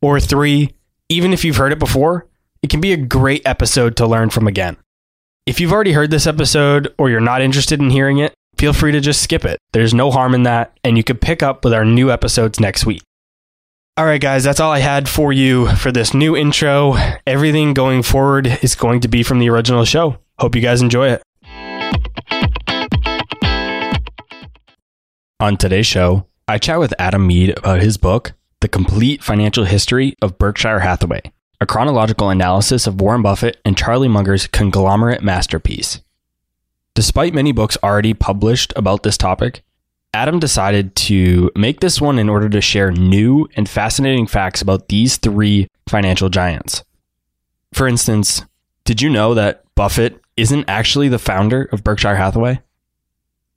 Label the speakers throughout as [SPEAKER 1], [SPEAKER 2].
[SPEAKER 1] Or three, even if you've heard it before, it can be a great episode to learn from again. If you've already heard this episode or you're not interested in hearing it, feel free to just skip it. There's no harm in that, and you can pick up with our new episodes next week. All right, guys, that's all I had for you for this new intro. Everything going forward is going to be from the original show. Hope you guys enjoy it. On today's show, I chat with Adam Mead about his book, the Complete Financial History of Berkshire Hathaway, a chronological analysis of Warren Buffett and Charlie Munger's conglomerate masterpiece. Despite many books already published about this topic, Adam decided to make this one in order to share new and fascinating facts about these three financial giants. For instance, did you know that Buffett isn't actually the founder of Berkshire Hathaway?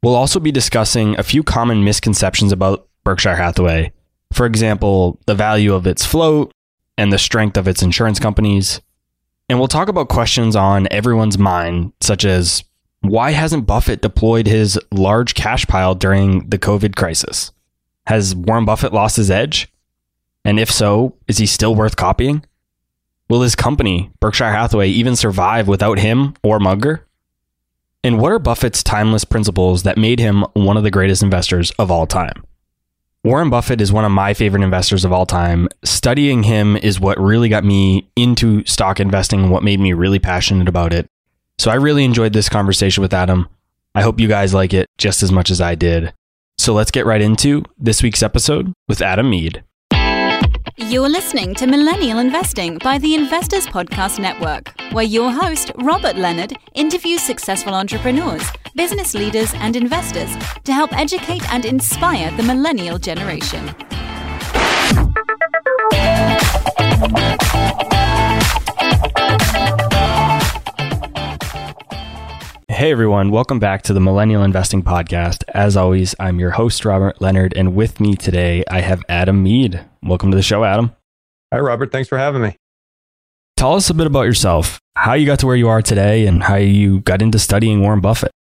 [SPEAKER 1] We'll also be discussing a few common misconceptions about Berkshire Hathaway for example, the value of its float and the strength of its insurance companies. And we'll talk about questions on everyone's mind, such as why hasn't Buffett deployed his large cash pile during the COVID crisis? Has Warren Buffett lost his edge? And if so, is he still worth copying? Will his company, Berkshire Hathaway, even survive without him or Munger? And what are Buffett's timeless principles that made him one of the greatest investors of all time? Warren Buffett is one of my favorite investors of all time. Studying him is what really got me into stock investing, and what made me really passionate about it. So I really enjoyed this conversation with Adam. I hope you guys like it just as much as I did. So let's get right into this week's episode with Adam Mead.
[SPEAKER 2] You're listening to Millennial Investing by the Investors Podcast Network, where your host, Robert Leonard, interviews successful entrepreneurs, business leaders, and investors to help educate and inspire the millennial generation.
[SPEAKER 1] Hey everyone, welcome back to the Millennial Investing Podcast. As always, I'm your host, Robert Leonard, and with me today I have Adam Mead. Welcome to the show, Adam.
[SPEAKER 3] Hi, Robert. Thanks for having me.
[SPEAKER 1] Tell us a bit about yourself, how you got to where you are today, and how you got into studying Warren Buffett.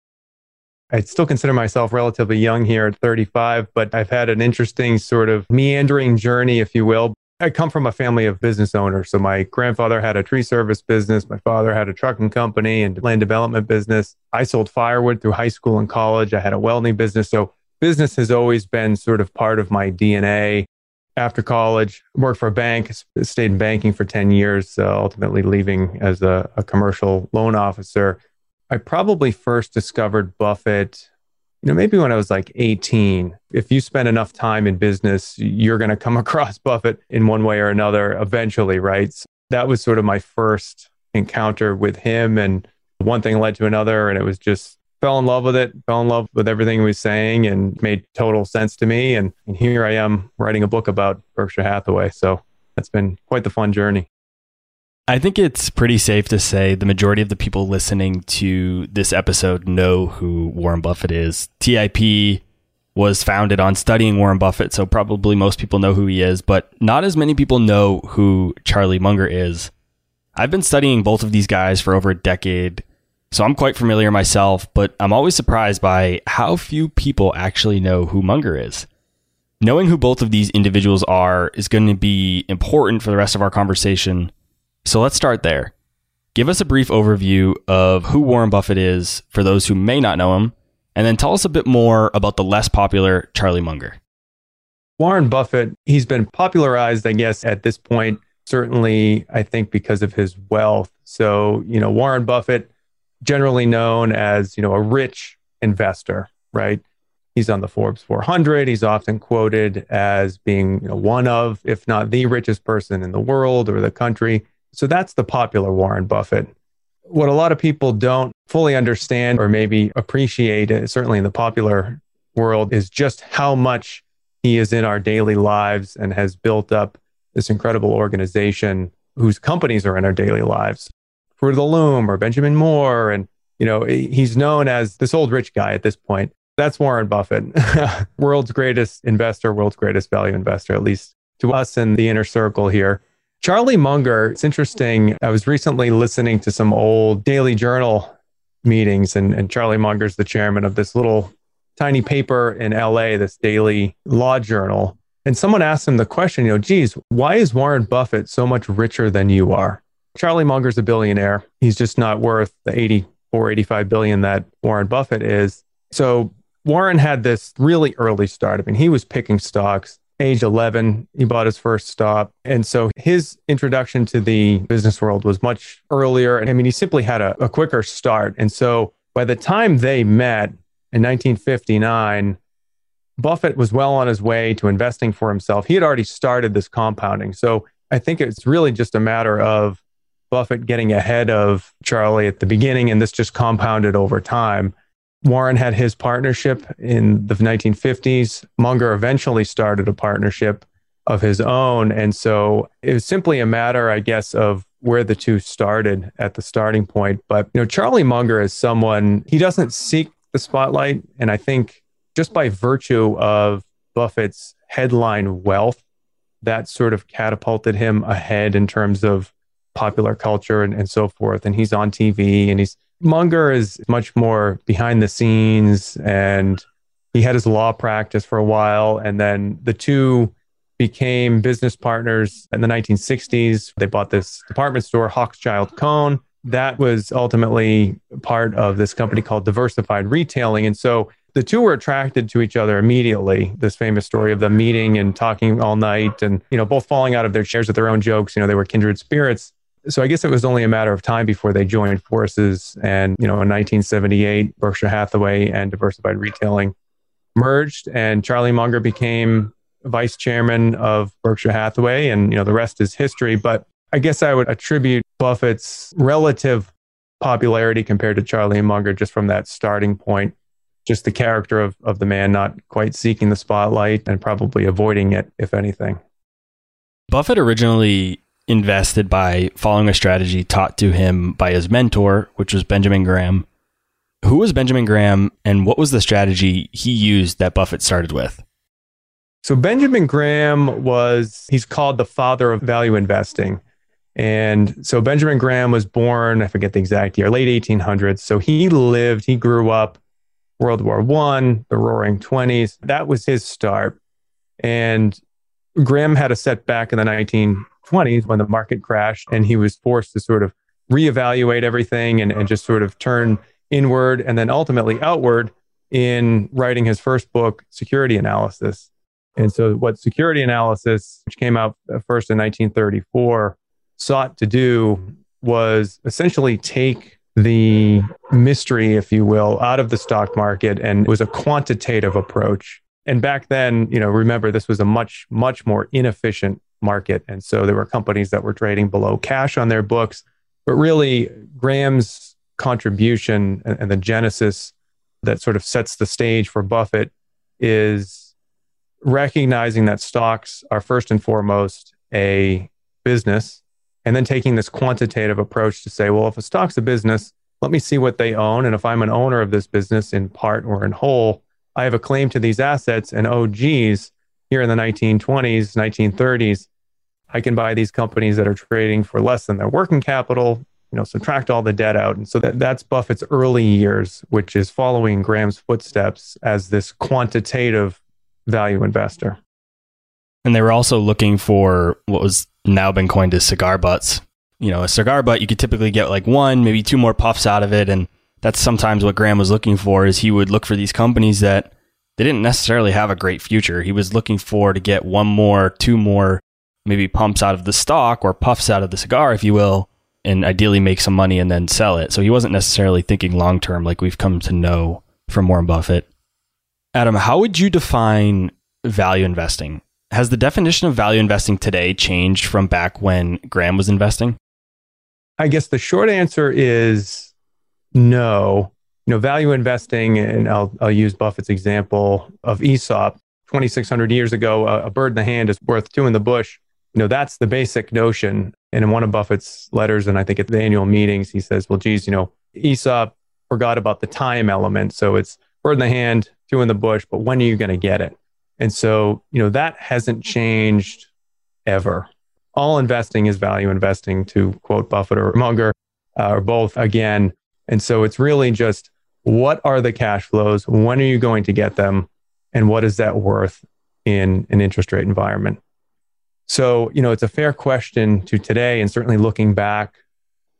[SPEAKER 3] I still consider myself relatively young here at 35, but I've had an interesting sort of meandering journey, if you will. I come from a family of business owners. So my grandfather had a tree service business. My father had a trucking company and land development business. I sold firewood through high school and college. I had a welding business. So business has always been sort of part of my DNA. After college, worked for a bank, stayed in banking for 10 years, uh, ultimately leaving as a, a commercial loan officer. I probably first discovered Buffett you know, maybe when I was like 18, if you spend enough time in business, you're going to come across Buffett in one way or another eventually, right? So that was sort of my first encounter with him. And one thing led to another. And it was just fell in love with it, fell in love with everything he was saying and made total sense to me. And, and here I am writing a book about Berkshire Hathaway. So that's been quite the fun journey.
[SPEAKER 1] I think it's pretty safe to say the majority of the people listening to this episode know who Warren Buffett is. TIP was founded on studying Warren Buffett, so probably most people know who he is, but not as many people know who Charlie Munger is. I've been studying both of these guys for over a decade, so I'm quite familiar myself, but I'm always surprised by how few people actually know who Munger is. Knowing who both of these individuals are is going to be important for the rest of our conversation so let's start there. Give us a brief overview of who Warren Buffett is for those who may not know him, and then tell us a bit more about the less popular Charlie Munger.
[SPEAKER 3] Warren Buffett, he's been popularized, I guess, at this point, certainly, I think, because of his wealth. So, you know, Warren Buffett, generally known as, you know, a rich investor, right? He's on the Forbes 400. He's often quoted as being you know, one of, if not the richest person in the world or the country. So that's the popular Warren Buffett. What a lot of people don't fully understand or maybe appreciate, uh, certainly in the popular world, is just how much he is in our daily lives and has built up this incredible organization whose companies are in our daily lives. Fruit of the Loom or Benjamin Moore. And, you know, he's known as this old rich guy at this point. That's Warren Buffett, world's greatest investor, world's greatest value investor, at least to us in the inner circle here. Charlie Munger, it's interesting. I was recently listening to some old Daily Journal meetings, and, and Charlie Munger's the chairman of this little tiny paper in LA, this daily law journal. And someone asked him the question, you know, geez, why is Warren Buffett so much richer than you are? Charlie Munger's a billionaire. He's just not worth the 84, 85 billion that Warren Buffett is. So Warren had this really early start. I mean, he was picking stocks. Age 11, he bought his first stock. And so his introduction to the business world was much earlier. And I mean, he simply had a, a quicker start. And so by the time they met in 1959, Buffett was well on his way to investing for himself. He had already started this compounding. So I think it's really just a matter of Buffett getting ahead of Charlie at the beginning, and this just compounded over time. Warren had his partnership in the 1950s. Munger eventually started a partnership of his own. And so it was simply a matter, I guess, of where the two started at the starting point. But, you know, Charlie Munger is someone, he doesn't seek the spotlight. And I think just by virtue of Buffett's headline wealth, that sort of catapulted him ahead in terms of popular culture and, and so forth. And he's on TV and he's Munger is much more behind the scenes and he had his law practice for a while. And then the two became business partners in the 1960s. They bought this department store, Hochschild Kohn. That was ultimately part of this company called Diversified Retailing. And so the two were attracted to each other immediately. This famous story of them meeting and talking all night and, you know, both falling out of their chairs with their own jokes. You know, they were kindred spirits. So I guess it was only a matter of time before they joined forces. And, you know, in 1978, Berkshire Hathaway and Diversified Retailing merged, and Charlie Munger became vice chairman of Berkshire Hathaway. And, you know, the rest is history. But I guess I would attribute Buffett's relative popularity compared to Charlie Munger just from that starting point. Just the character of, of the man not quite seeking the spotlight and probably avoiding it, if anything.
[SPEAKER 1] Buffett originally invested by following a strategy taught to him by his mentor, which was Benjamin Graham. Who was Benjamin Graham and what was the strategy he used that Buffett started with?
[SPEAKER 3] So, Benjamin Graham was, he's called the father of value investing. And so, Benjamin Graham was born, I forget the exact year, late 1800s. So, he lived, he grew up World War One, the roaring 20s. That was his start. And Graham had a setback in the 1920s when the market crashed and he was forced to sort of reevaluate everything and, and just sort of turn inward and then ultimately outward in writing his first book, Security Analysis. And so, what Security Analysis, which came out uh, first in 1934, sought to do was essentially take the mystery, if you will, out of the stock market and was a quantitative approach. And back then, you know, remember this was a much, much more inefficient market. And so there were companies that were trading below cash on their books. But really, Graham's contribution and, and the genesis that sort of sets the stage for Buffett is recognizing that stocks are first and foremost a business, and then taking this quantitative approach to say, well, if a stock's a business, let me see what they own. And if I'm an owner of this business in part or in whole, I have a claim to these assets. And oh, geez, here in the 1920s, 1930s, I can buy these companies that are trading for less than their working capital, you know, subtract all the debt out. And so that, that's Buffett's early years, which is following Graham's footsteps as this quantitative value investor.
[SPEAKER 1] And they were also looking for what was now been coined as cigar butts. You know, a cigar butt, you could typically get like one, maybe two more puffs out of it. And that's sometimes what Graham was looking for is he would look for these companies that they didn't necessarily have a great future. He was looking for to get one more, two more maybe pumps out of the stock or puffs out of the cigar, if you will, and ideally make some money and then sell it. So he wasn't necessarily thinking long term like we've come to know from Warren Buffett. Adam, how would you define value investing? Has the definition of value investing today changed from back when Graham was investing?
[SPEAKER 3] I guess the short answer is no. You know, value investing, and I'll, I'll use Buffett's example of Aesop. 2,600 years ago, a, a bird in the hand is worth two in the bush you know, that's the basic notion. And in one of Buffett's letters, and I think at the annual meetings, he says, well, geez, you know, Aesop forgot about the time element. So it's bird in the hand, two in the bush, but when are you going to get it? And so, you know, that hasn't changed ever. All investing is value investing, to quote Buffett or Munger, uh, or both again. And so it's really just what are the cash flows? When are you going to get them? And what is that worth in an interest rate environment? So, you know, it's a fair question to today and certainly looking back,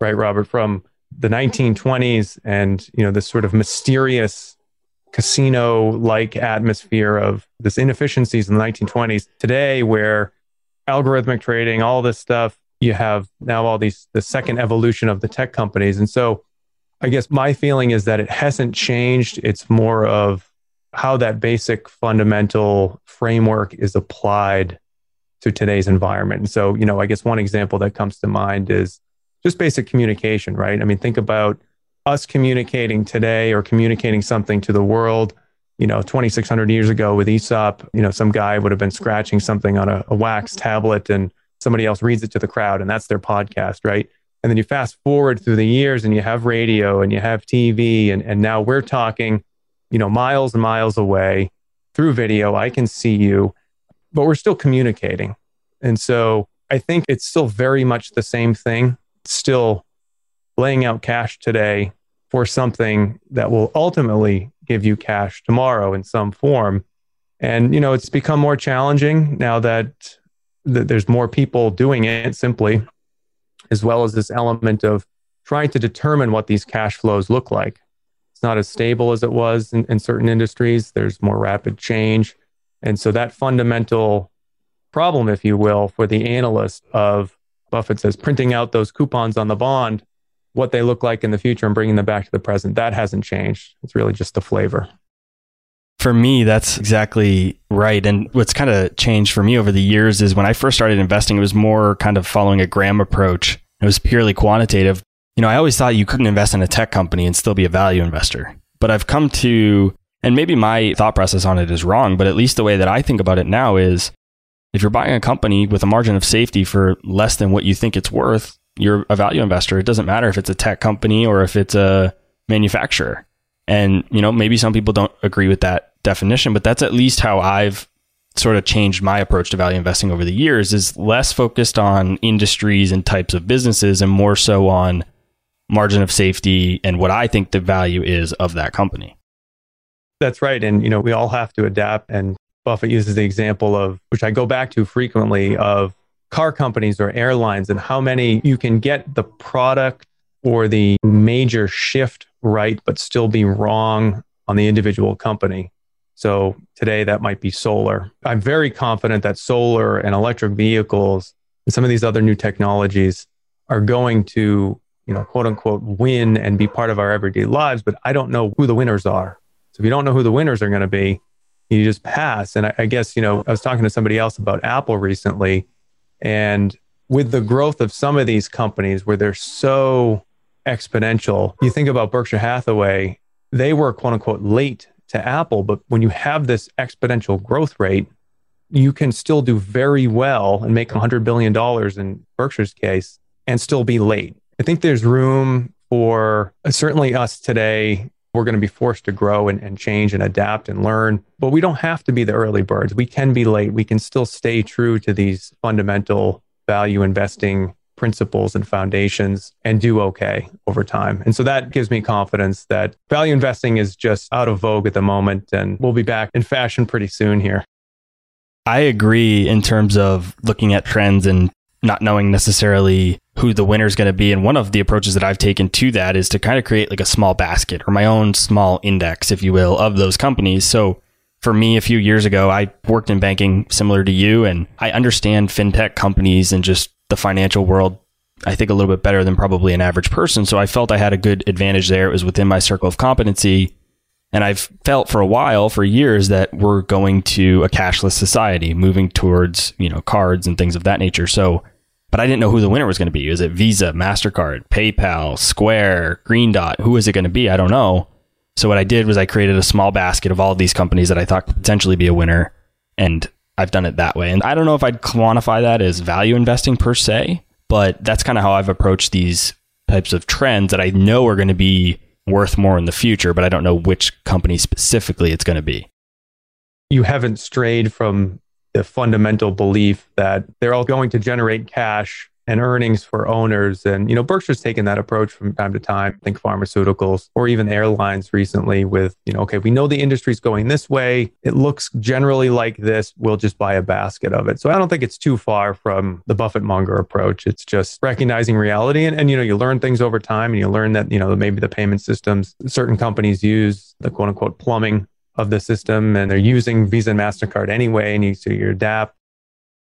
[SPEAKER 3] right, Robert, from the 1920s and, you know, this sort of mysterious casino like atmosphere of this inefficiencies in the 1920s today where algorithmic trading all this stuff you have now all these the second evolution of the tech companies and so i guess my feeling is that it hasn't changed it's more of how that basic fundamental framework is applied to today's environment. And so, you know, I guess one example that comes to mind is just basic communication, right? I mean, think about us communicating today or communicating something to the world. You know, 2,600 years ago with Aesop, you know, some guy would have been scratching something on a, a wax tablet and somebody else reads it to the crowd, and that's their podcast, right? And then you fast forward through the years and you have radio and you have TV, and, and now we're talking, you know, miles and miles away through video. I can see you but we're still communicating. And so I think it's still very much the same thing, still laying out cash today for something that will ultimately give you cash tomorrow in some form. And, you know, it's become more challenging now that, that there's more people doing it simply, as well as this element of trying to determine what these cash flows look like. It's not as stable as it was in, in certain industries. There's more rapid change. And so that fundamental problem, if you will, for the analyst of Buffett says printing out those coupons on the bond, what they look like in the future and bringing them back to the present, that hasn't changed. It's really just the flavor.
[SPEAKER 1] For me, that's exactly right. And what's kind of changed for me over the years is when I first started investing, it was more kind of following a Graham approach. It was purely quantitative. You know, I always thought you couldn't invest in a tech company and still be a value investor. But I've come to and maybe my thought process on it is wrong, but at least the way that I think about it now is if you're buying a company with a margin of safety for less than what you think it's worth, you're a value investor. It doesn't matter if it's a tech company or if it's a manufacturer. And, you know, maybe some people don't agree with that definition, but that's at least how I've sort of changed my approach to value investing over the years is less focused on industries and types of businesses and more so on margin of safety and what I think the value is of that company.
[SPEAKER 3] That's right. And, you know, we all have to adapt. And Buffett uses the example of, which I go back to frequently, of car companies or airlines and how many you can get the product or the major shift right, but still be wrong on the individual company. So today that might be solar. I'm very confident that solar and electric vehicles and some of these other new technologies are going to, you know, quote unquote, win and be part of our everyday lives. But I don't know who the winners are. So if you don't know who the winners are going to be, you just pass. And I, I guess, you know, I was talking to somebody else about Apple recently. And with the growth of some of these companies where they're so exponential, you think about Berkshire Hathaway, they were quote unquote late to Apple. But when you have this exponential growth rate, you can still do very well and make $100 billion in Berkshire's case and still be late. I think there's room for uh, certainly us today we're going to be forced to grow and, and change and adapt and learn. But we don't have to be the early birds. We can be late. We can still stay true to these fundamental value investing principles and foundations and do okay over time. And so that gives me confidence that value investing is just out of vogue at the moment and we'll be back in fashion pretty soon here.
[SPEAKER 1] I agree in terms of looking at trends and not knowing necessarily who the winner is going to be. And one of the approaches that I've taken to that is to kind of create like a small basket or my own small index, if you will, of those companies. So for me, a few years ago, I worked in banking similar to you, and I understand fintech companies and just the financial world. I think a little bit better than probably an average person. So I felt I had a good advantage there. It was within my circle of competency. And I've felt for a while, for years, that we're going to a cashless society, moving towards, you know, cards and things of that nature. So but I didn't know who the winner was going to be. Is it Visa, MasterCard, PayPal, Square, Green Dot? Who is it going to be? I don't know. So what I did was I created a small basket of all of these companies that I thought could potentially be a winner. And I've done it that way. And I don't know if I'd quantify that as value investing per se, but that's kind of how I've approached these types of trends that I know are going to be worth more in the future, but I don't know which company specifically it's going to be.
[SPEAKER 3] You haven't strayed from the fundamental belief that they're all going to generate cash and earnings for owners. And, you know, Berkshire's taken that approach from time to time. I think pharmaceuticals or even airlines recently with, you know, okay, we know the industry's going this way. It looks generally like this. We'll just buy a basket of it. So I don't think it's too far from the Buffett Munger approach. It's just recognizing reality. And, and, you know, you learn things over time and you learn that, you know, maybe the payment systems certain companies use, the quote unquote plumbing of the system and they're using Visa and MasterCard anyway. And you, so you adapt.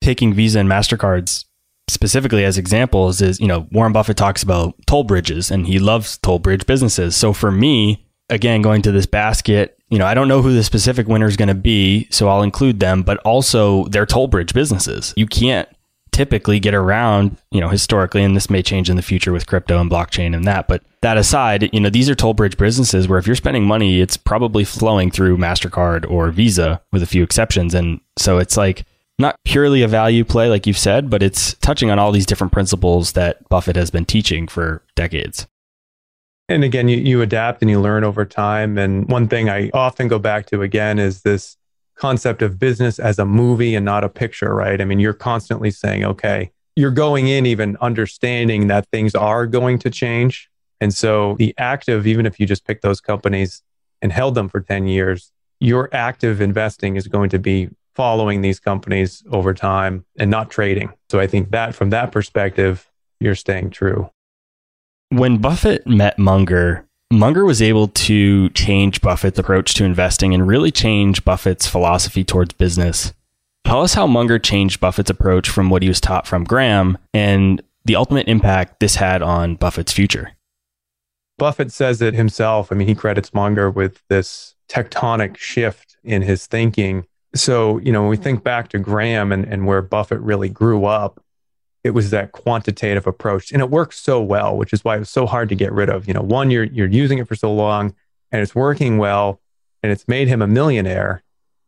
[SPEAKER 1] Taking Visa and MasterCards specifically as examples is, you know, Warren Buffett talks about toll bridges and he loves toll bridge businesses. So for me, again, going to this basket, you know, I don't know who the specific winner is going to be, so I'll include them, but also they're toll bridge businesses. You can't typically get around, you know, historically, and this may change in the future with crypto and blockchain and that. But that aside, you know, these are toll bridge businesses where if you're spending money, it's probably flowing through MasterCard or Visa with a few exceptions. And so it's like, not purely a value play, like you've said, but it's touching on all these different principles that Buffett has been teaching for decades.
[SPEAKER 3] And again, you, you adapt and you learn over time. And one thing I often go back to again is this concept of business as a movie and not a picture, right? I mean, you're constantly saying, okay, you're going in even understanding that things are going to change. And so the active, even if you just pick those companies and held them for 10 years, your active investing is going to be following these companies over time and not trading. So I think that from that perspective, you're staying true.
[SPEAKER 1] When Buffett met Munger, Munger was able to change Buffett's approach to investing and really change Buffett's philosophy towards business. Tell us how Munger changed Buffett's approach from what he was taught from Graham and the ultimate impact this had on Buffett's future.
[SPEAKER 3] Buffett says it himself. I mean, he credits Munger with this tectonic shift in his thinking so, you know, when we think back to Graham and, and where Buffett really grew up, it was that quantitative approach. And it works so well, which is why it was so hard to get rid of. You know, one, you're you're using it for so long and it's working well and it's made him a millionaire.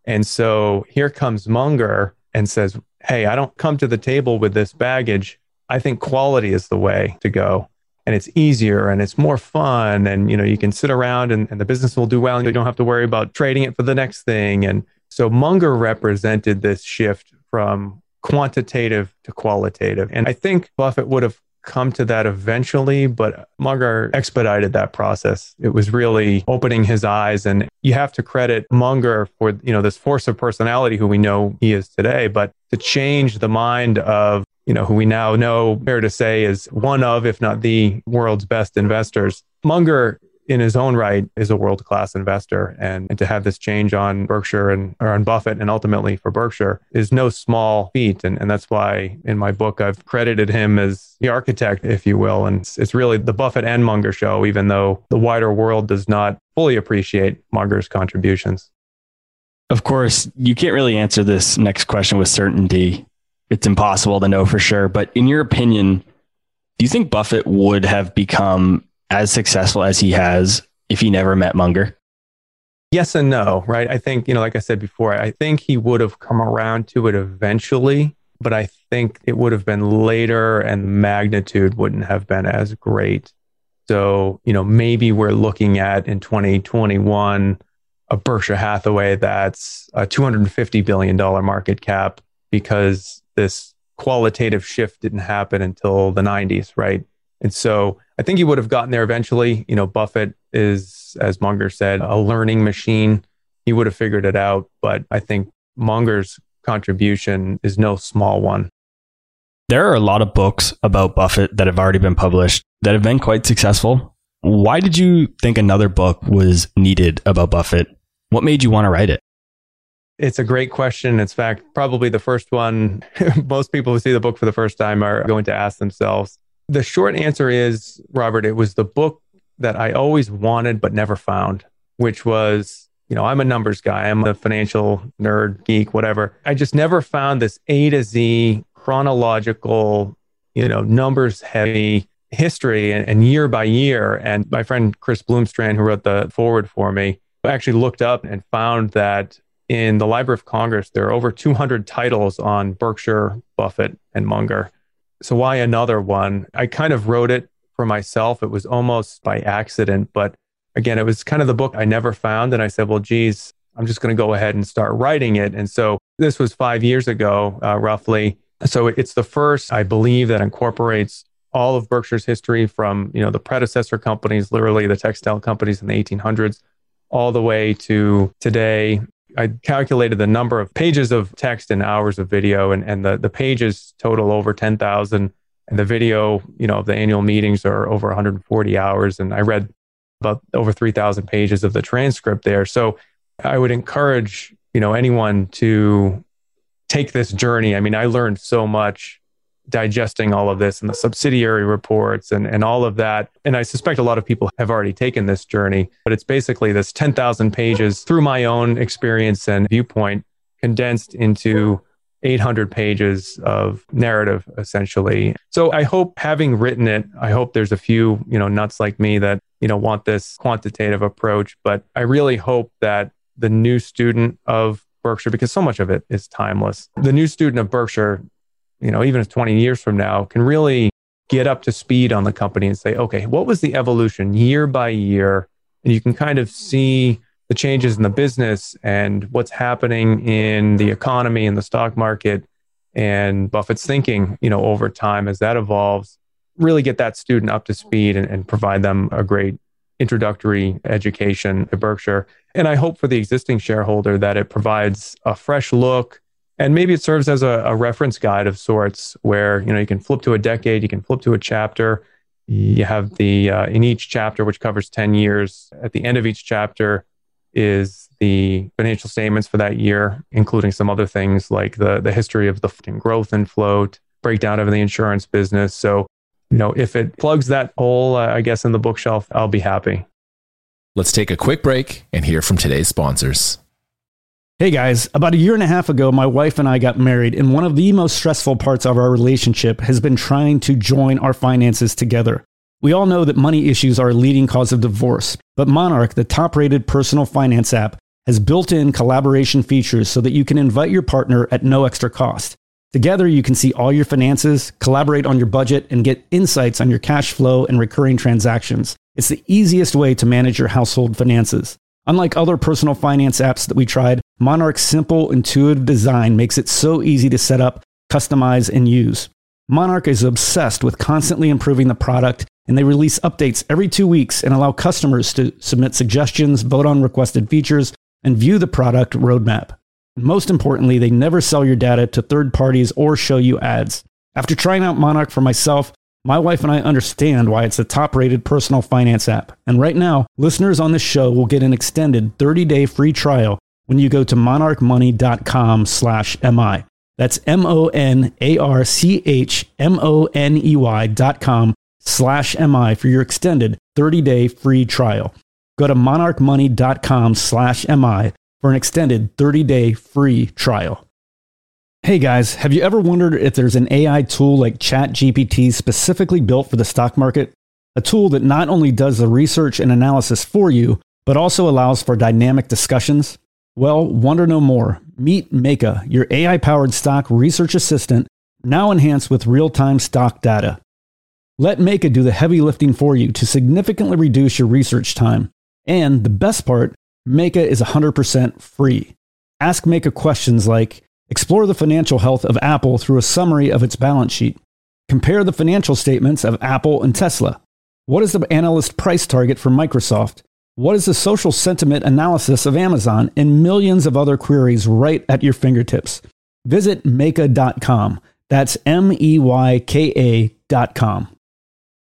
[SPEAKER 3] And so here comes Munger and says, Hey, I don't come to the table with this baggage. I think quality is the way to go. And it's easier and it's more fun. And you know, you can sit around and, and the business will do well and you don't have to worry about trading it for the next thing. And so Munger represented this shift from quantitative to qualitative. And I think Buffett would have come to that eventually, but Munger expedited that process. It was really opening his eyes and you have to credit Munger for, you know, this force of personality who we know he is today, but to change the mind of, you know, who we now know fair to say is one of, if not the world's best investors. Munger in his own right is a world class investor. And, and to have this change on Berkshire and or on Buffett and ultimately for Berkshire is no small feat. And, and that's why in my book, I've credited him as the architect, if you will. And it's, it's really the Buffett and Munger show, even though the wider world does not fully appreciate Munger's contributions.
[SPEAKER 1] Of course, you can't really answer this next question with certainty. It's impossible to know for sure. But in your opinion, do you think Buffett would have become as successful as he has if he never met Munger?
[SPEAKER 3] Yes and no, right? I think, you know, like I said before, I think he would have come around to it eventually, but I think it would have been later and magnitude wouldn't have been as great. So, you know, maybe we're looking at in 2021 a Berkshire Hathaway that's a $250 billion market cap because this qualitative shift didn't happen until the 90s, right? And so I think he would have gotten there eventually. You know, Buffett is, as Munger said, a learning machine. He would have figured it out. But I think Munger's contribution is no small one.
[SPEAKER 1] There are a lot of books about Buffett that have already been published that have been quite successful. Why did you think another book was needed about Buffett? What made you want to write it?
[SPEAKER 3] It's a great question. In fact, probably the first one most people who see the book for the first time are going to ask themselves the short answer is, Robert, it was the book that I always wanted but never found, which was, you know, I'm a numbers guy, I'm a financial nerd, geek, whatever. I just never found this A to Z chronological, you know, numbers heavy history and, and year by year. And my friend Chris Bloomstran, who wrote the forward for me, actually looked up and found that in the Library of Congress, there are over 200 titles on Berkshire, Buffett, and Munger. So why another one? I kind of wrote it for myself. It was almost by accident, but again, it was kind of the book I never found. And I said, well, geez, I'm just going to go ahead and start writing it. And so this was five years ago, uh, roughly. So it's the first, I believe, that incorporates all of Berkshire's history from, you know, the predecessor companies, literally the textile companies in the 1800s, all the way to today. I calculated the number of pages of text and hours of video, and, and the, the pages total over 10,000. And the video, you know, of the annual meetings are over 140 hours. And I read about over 3,000 pages of the transcript there. So I would encourage, you know, anyone to take this journey. I mean, I learned so much digesting all of this and the subsidiary reports and, and all of that. And I suspect a lot of people have already taken this journey, but it's basically this 10,000 pages through my own experience and viewpoint condensed into 800 pages of narrative essentially. So I hope having written it, I hope there's a few, you know, nuts like me that, you know, want this quantitative approach, but I really hope that the new student of Berkshire, because so much of it is timeless, the new student of Berkshire, you know, even 20 years from now, can really get up to speed on the company and say, okay, what was the evolution year by year? And you can kind of see the changes in the business and what's happening in the economy and the stock market and Buffett's thinking, you know, over time as that evolves, really get that student up to speed and, and provide them a great introductory education to Berkshire. And I hope for the existing shareholder that it provides a fresh look and maybe it serves as a, a, reference guide of sorts where you know you can flip to a decade you can flip to a chapter you have the uh, in each chapter which covers 10 years at the end of each chapter is the financial statements for that year, including some other things like the, the history of the growth and float, breakdown of the insurance business. So, you know, if it plugs that hole, uh, I guess, in the bookshelf, I'll be happy.
[SPEAKER 4] Let's take a quick break and hear from today's sponsors.
[SPEAKER 5] Hey guys, about a year and a half ago, my wife and I got married, and one of the most stressful parts of our relationship has been trying to join our finances together. We all know that money issues are a leading cause of divorce, but Monarch, the top rated personal finance app, has built in collaboration features so that you can invite your partner at no extra cost. Together, you can see all your finances, collaborate on your budget, and get insights on your cash flow and recurring transactions. It's the easiest way to manage your household finances. Unlike other personal finance apps that we tried, Monarch's simple, intuitive design makes it so easy to set up, customize, and use. Monarch is obsessed with constantly improving the product and they release updates every two weeks and allow customers to submit suggestions, vote on requested features, and view the product roadmap. Most importantly, they never sell your data to third parties or show you ads. After trying out Monarch for myself, my wife and I understand why it's the top rated personal finance app. And right now, listeners on this show will get an extended 30 day free trial when you go to monarchmoney.com slash MI. That's M O N A R C H M O N E Y dot com slash MI for your extended 30-day free trial. Go to monarchmoney.com slash MI for an extended 30-day free trial. Hey guys, have you ever wondered if there's an AI tool like ChatGPT specifically built for the stock market? A tool that not only does the research and analysis for you, but also allows for dynamic discussions? Well, wonder no more. Meet Meyka, your AI powered stock research assistant, now enhanced with real time stock data. Let Meyka do the heavy lifting for you to significantly reduce your research time. And the best part, Meyka is 100% free. Ask Meyka questions like Explore the financial health of Apple through a summary of its balance sheet. Compare the financial statements of Apple and Tesla. What is the analyst price target for Microsoft? What is the social sentiment analysis of Amazon? And millions of other queries right at your fingertips. Visit Meyka.com. That's M E Y K A.com.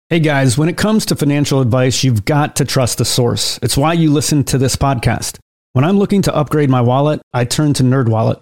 [SPEAKER 5] Hey guys, when it comes to financial advice, you've got to trust the source. It's why you listen to this podcast. When I'm looking to upgrade my wallet, I turn to NerdWallet.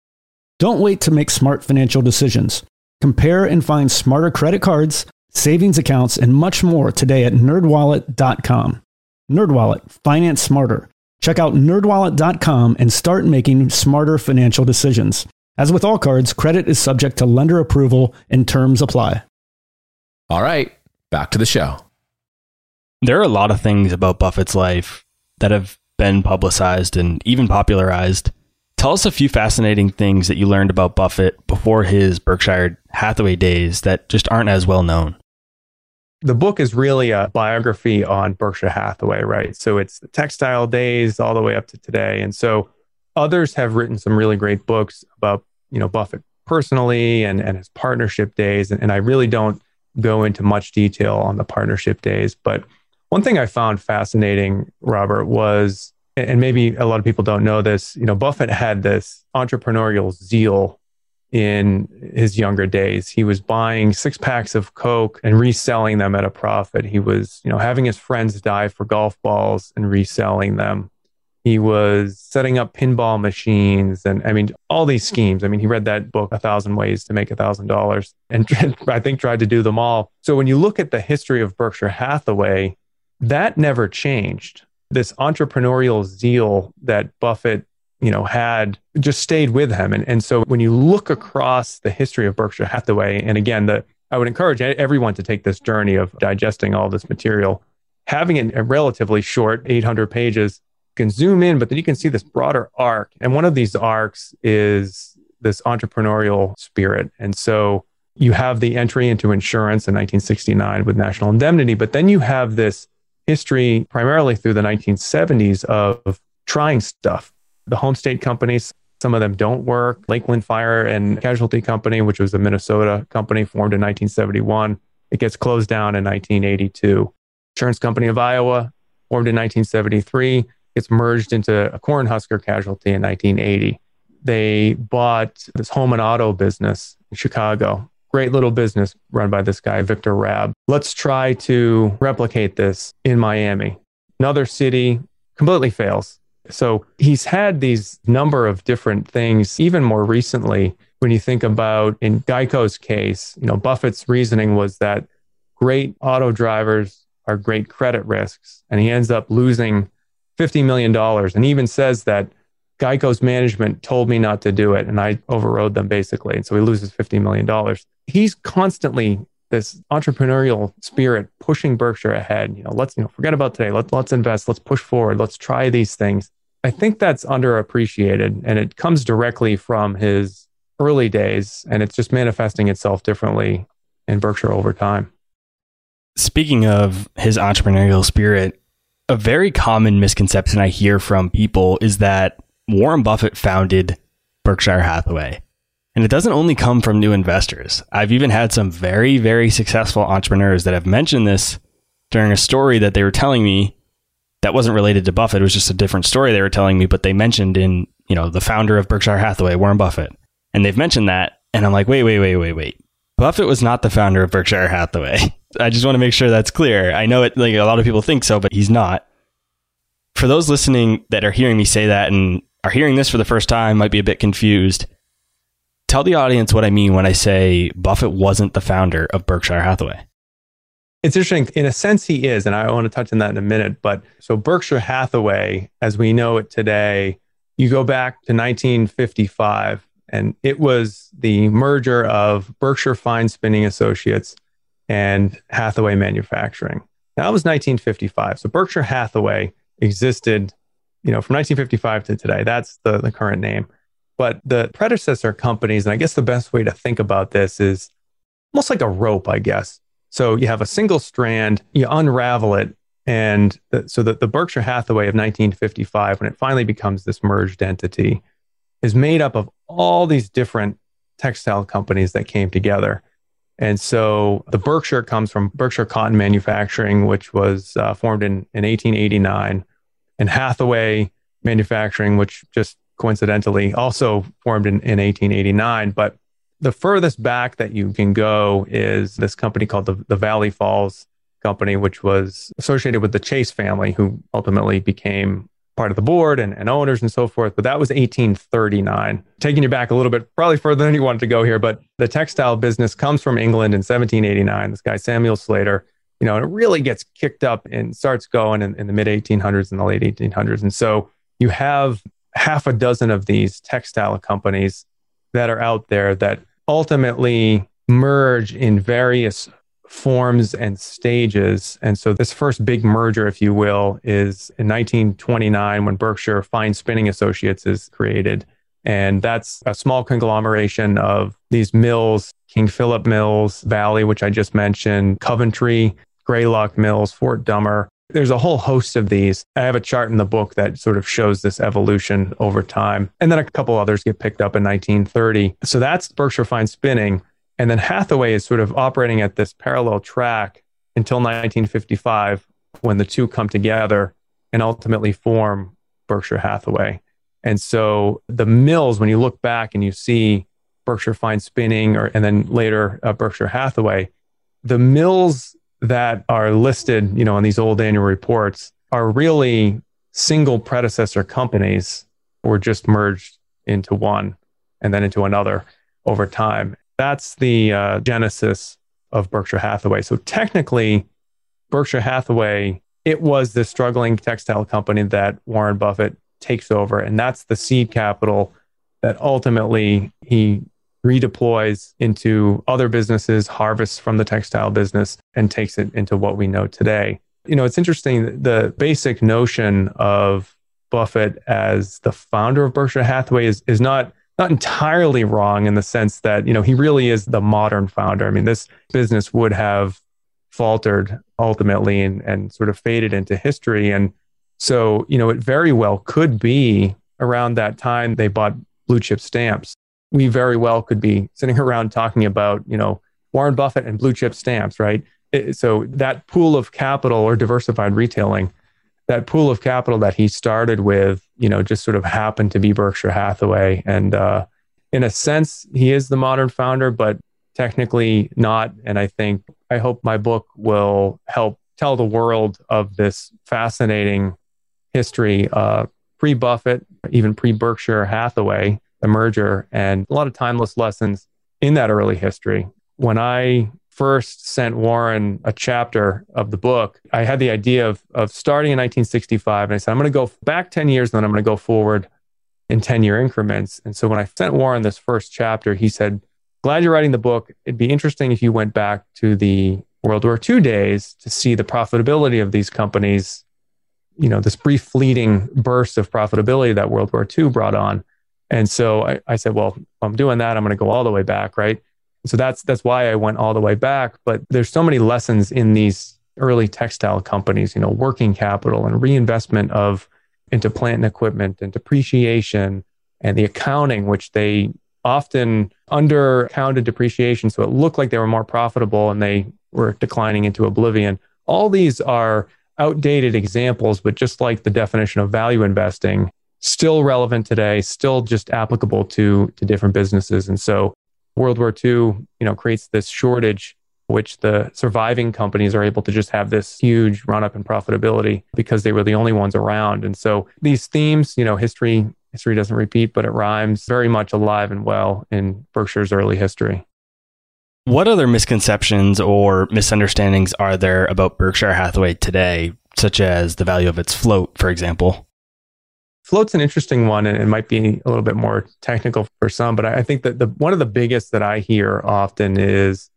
[SPEAKER 5] Don't wait to make smart financial decisions. Compare and find smarter credit cards, savings accounts, and much more today at nerdwallet.com. Nerdwallet, finance smarter. Check out nerdwallet.com and start making smarter financial decisions. As with all cards, credit is subject to lender approval and terms apply.
[SPEAKER 4] All right, back to the show.
[SPEAKER 1] There are a lot of things about Buffett's life that have been publicized and even popularized. Tell us a few fascinating things that you learned about Buffett before his Berkshire Hathaway days that just aren't as well known.
[SPEAKER 3] The book is really a biography on Berkshire Hathaway, right? So it's the textile days all the way up to today. And so others have written some really great books about, you know, Buffett personally and, and his partnership days. And, and I really don't go into much detail on the partnership days. But one thing I found fascinating, Robert, was, and maybe a lot of people don't know this, you know, Buffett had this entrepreneurial zeal in his younger days. He was buying six packs of Coke and reselling them at a profit. He was, you know, having his friends die for golf balls and reselling them. He was setting up pinball machines and I mean, all these schemes. I mean, he read that book, A Thousand Ways to Make a Thousand Dollars, and I think tried to do them all. So when you look at the history of Berkshire Hathaway, that never changed. This entrepreneurial zeal that Buffett, you know, had just stayed with him. And, and so when you look across the history of Berkshire Hathaway, and again, the I would encourage everyone to take this journey of digesting all this material, having it a relatively short, 800 pages can zoom in, but then you can see this broader arc. And one of these arcs is this entrepreneurial spirit. And so you have the entry into insurance in 1969 with National Indemnity, but then you have this history primarily through the 1970s of trying stuff. The home state companies, some of them don't work. Lakeland Fire and Casualty Company, which was a Minnesota company formed in 1971, it gets closed down in 1982. Insurance Company of Iowa, formed in 1973 gets merged into a Cornhusker casualty in 1980. They bought this home and auto business in Chicago. Great little business run by this guy, Victor Raab. Let's try to replicate this in Miami. Another city completely fails. So he's had these number of different things, even more recently, when you think about in Geico's case, you know, Buffett's reasoning was that great auto drivers are great credit risks. And he ends up losing $50 million and even says that Geico's management told me not to do it and I overrode them basically. And so he loses $50 million. He's constantly this entrepreneurial spirit pushing Berkshire ahead. You know, let's, you know, forget about today. Let's, let's invest. Let's push forward. Let's try these things. I think that's underappreciated and it comes directly from his early days and it's just manifesting itself differently in Berkshire over time.
[SPEAKER 1] Speaking of his entrepreneurial spirit, a very common misconception I hear from people is that Warren Buffett founded Berkshire Hathaway. And it doesn't only come from new investors. I've even had some very, very successful entrepreneurs that have mentioned this during a story that they were telling me that wasn't related to Buffett. It was just a different story they were telling me, but they mentioned in, you know, the founder of Berkshire Hathaway, Warren Buffett. And they've mentioned that. And I'm like, wait, wait, wait, wait, wait. Buffett was not the founder of Berkshire Hathaway. I just want to make sure that's clear. I know it like a lot of people think so, but he's not. For those listening that are hearing me say that and are hearing this for the first time, might be a bit confused. Tell the audience what I mean when I say Buffett wasn't the founder of Berkshire Hathaway.
[SPEAKER 3] It's interesting. In a sense, he is. And I want to touch on that in a minute. But so Berkshire Hathaway, as we know it today, you go back to 1955, and it was the merger of Berkshire Fine Spinning Associates and Hathaway Manufacturing. Now, that was 1955. So Berkshire Hathaway existed, you know, from 1955 to today. That's the, the current name. But the predecessor companies, and I guess the best way to think about this is almost like a rope, I guess. So you have a single strand, you unravel it, and the, so that the Berkshire Hathaway of 1955, when it finally becomes this merged entity, is made up of all these different textile companies that came together. And so the Berkshire comes from Berkshire Cotton Manufacturing, which was uh, formed in, in 1889, and Hathaway Manufacturing, which just coincidentally also formed in, in 1889. But the furthest back that you can go is this company called the, the Valley Falls Company, which was associated with the Chase family, who ultimately became part of the board and, and owners and so forth. But that was 1839. Taking you back a little bit, probably further than you wanted to go here, but the textile business comes from England in 1789. This guy, Samuel Slater, you know, and it really gets kicked up and starts going in, in the mid 1800s and the late 1800s. And so you have half a dozen of these textile companies that are out there that ultimately merge in various forms and stages. And so this first big merger, if you will, is in 1929 when Berkshire Fine Spinning Associates is created. And that's a small conglomeration of these mills, King Philip Mills, Valley, which I just mentioned, Coventry, Greylock Mills, Fort Dummer. There's a whole host of these. I have a chart in the book that sort of shows this evolution over time. And then a couple others get picked up in 1930. So that's Berkshire Fine Spinning. And then Hathaway is sort of operating at this parallel track until 1955 when the two come together and ultimately form Berkshire Hathaway. And so the mills, when you look back and you see Berkshire Fine Spinning or and then later uh, Berkshire Hathaway, the mills that are listed, you know, on these old annual reports are really single predecessor companies or just merged into one and then into another over time. That's the uh, genesis of Berkshire Hathaway. So technically, Berkshire Hathaway, it was the struggling textile company that Warren Buffett takes over. And that's the seed capital that ultimately he redeploys into other businesses, harvests from the textile business, and takes it into what we know today. You know, it's interesting. The basic notion of Buffett as the founder of Berkshire Hathaway is, is not not entirely wrong in the sense that, you know, he really is the modern founder. I mean, this business would have faltered ultimately and, and sort of faded into history. And so, you know, it very well could be around that time they bought blue chip stamps. We very well could be sitting around talking about, you know, Warren Buffett and blue chip stamps, right? So that pool of capital or diversified retailing that pool of capital that he started with, you know, just sort of happened to be Berkshire Hathaway. And uh, in a sense, he is the modern founder, but technically not. And I think, I hope my book will help tell the world of this fascinating history, uh, pre Buffett, even pre Berkshire Hathaway, the merger, and a lot of timeless lessons in that early history. When I first sent Warren a chapter of the book, I had the idea of, of starting in 1965. And I said, I'm going to go back 10 years, and then I'm going to go forward in 10 year increments. And so when I sent Warren this first chapter, he said, Glad you're writing the book. It'd be interesting if you went back to the World War II days to see the profitability of these companies, you know, this brief fleeting burst of profitability that World War II brought on. And so I, I said, well, I'm doing that. I'm going to go all the way back, right? So that's that's why I went all the way back. But there's so many lessons in these early textile companies, you know, working capital and reinvestment of into plant and equipment and depreciation and the accounting, which they often undercounted depreciation. So it looked like they were more profitable and they were declining into oblivion. All these are outdated examples, but just like the definition of value investing, still relevant today, still just applicable to, to different businesses. And so World War II, you know, creates this shortage, which the surviving companies are able to just have this huge run up in profitability because they were the only ones around. And so these themes, you know, history history doesn't repeat, but it rhymes very much alive and well in Berkshire's early history.
[SPEAKER 1] What other misconceptions or misunderstandings are there about Berkshire Hathaway today, such as the value of its float, for example?
[SPEAKER 3] Float's an interesting one and it might be a little bit more technical for some, but I think that the one of the biggest that I hear often is,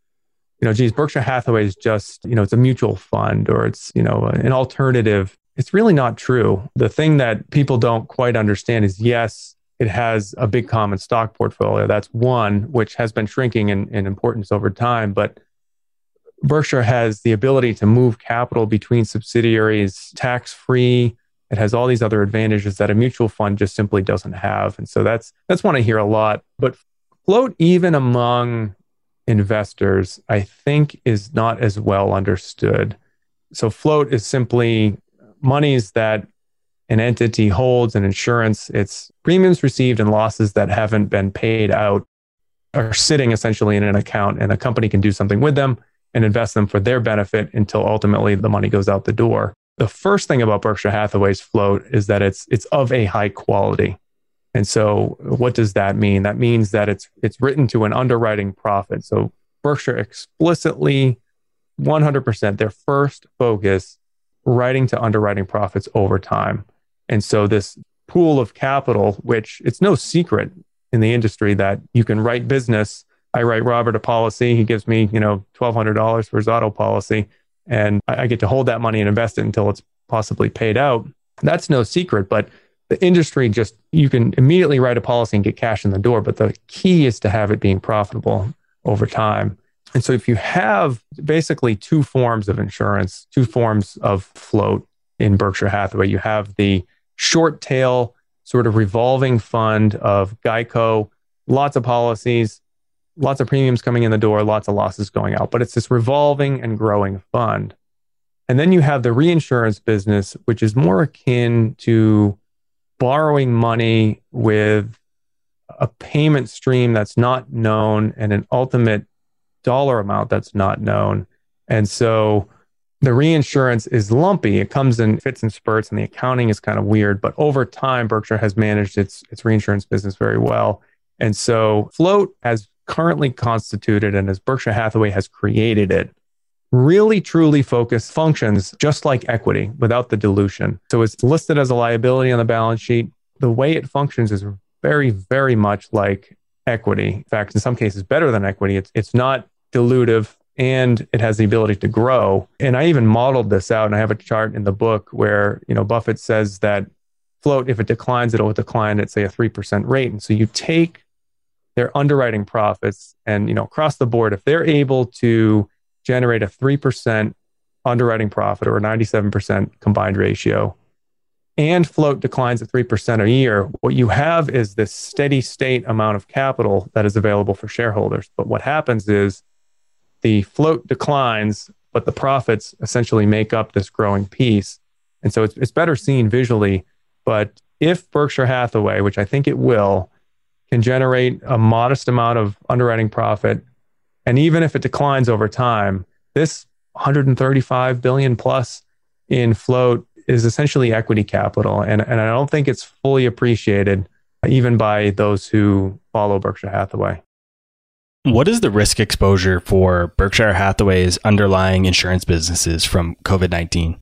[SPEAKER 3] you know, geez, Berkshire Hathaway is just, you know, it's a mutual fund or it's, you know, an alternative. It's really not true. The thing that people don't quite understand is yes, it has a big common stock portfolio. That's one, which has been shrinking in, in importance over time. But Berkshire has the ability to move capital between subsidiaries tax free it has all these other advantages that a mutual fund just simply doesn't have. And so that's that's one I hear a lot. But float even among investors, I think is not as well understood. So float is simply monies that an entity holds an insurance. It's premiums received and losses that haven't been paid out are sitting essentially in an account and a company can do something with them and invest them for their benefit until ultimately the money goes out the door. The first thing about Berkshire Hathaway's float is that it's it's of a high quality. And so what does that mean? That means that it's it's written to an underwriting profit. So Berkshire explicitly 100% their first focus writing to underwriting profits over time. And so this pool of capital, which it's no secret in the industry that you can write business. I write Robert a policy. He gives me, you know, $1,200 for his auto policy and I get to hold that money and invest it until it's possibly paid out. That's no secret, but the industry just, you can immediately write a policy and get cash in the door. But the key is to have it being profitable over time. And so if you have basically two forms of insurance, two forms of float in Berkshire Hathaway, you have the short tail sort of revolving fund of Geico, lots of policies, lots of premiums coming in the door, lots of losses going out. But it's this revolving and growing fund. And then you have the reinsurance business, which is more akin to borrowing money with a payment stream that's not known and an ultimate dollar amount that's not known. And so the reinsurance is lumpy. It comes in fits and spurts, and the accounting is kind of weird. But over time, Berkshire has managed its its reinsurance business very well. And so float as currently constituted and as Berkshire Hathaway has created it, really truly focused functions just like equity without the dilution. So it's listed as a liability on the balance sheet. The way it functions is very, very much like equity. In fact, in some cases, better than equity. It's, it's not dilutive and it has the ability to grow. And I even modeled this out and I have a chart in the book where, you know, Buffett says that float, if it declines, it'll decline at say a 3% rate. And so you take their underwriting profits and, you know, across the board, if they're able to generate a 3% underwriting profit or a 97% combined ratio and float declines at 3% a year, what you have is this steady state amount of capital that is available for shareholders. But what happens is the float declines, but the profits essentially make up this growing piece. And so it's, it's better seen visually. But if Berkshire Hathaway, which I think it will, can generate a modest amount of underwriting profit, and even if it declines over time, this 135 billion plus in float is essentially equity capital. And, and I don't think it's fully appreciated uh, even by those who follow Berkshire Hathaway.
[SPEAKER 1] What is the risk exposure for Berkshire Hathaway's underlying insurance businesses from COVID 19?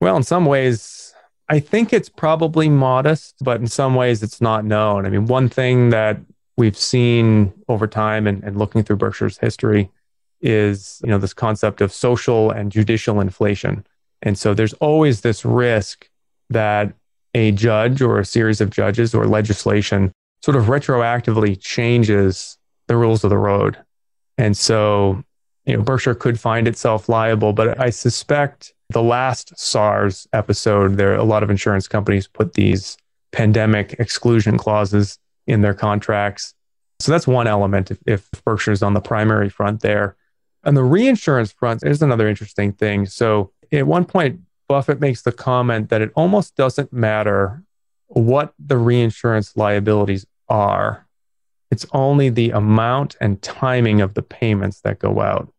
[SPEAKER 3] Well, in some ways, I think it's probably modest, but in some ways, it's not known. I mean, one thing that we've seen over time and, and looking through Berkshire's history is, you know, this concept of social and judicial inflation. And so there's always this risk that a judge or a series of judges or legislation sort of retroactively changes the rules of the road. And so, you know, Berkshire could find itself liable, but I suspect the last SARS episode, there a lot of insurance companies put these pandemic exclusion clauses in their contracts. So that's one element if, if Berkshire is on the primary front there. And the reinsurance front, is another interesting thing. So at one point, Buffett makes the comment that it almost doesn't matter what the reinsurance liabilities are it's only the amount and timing of the payments that go out.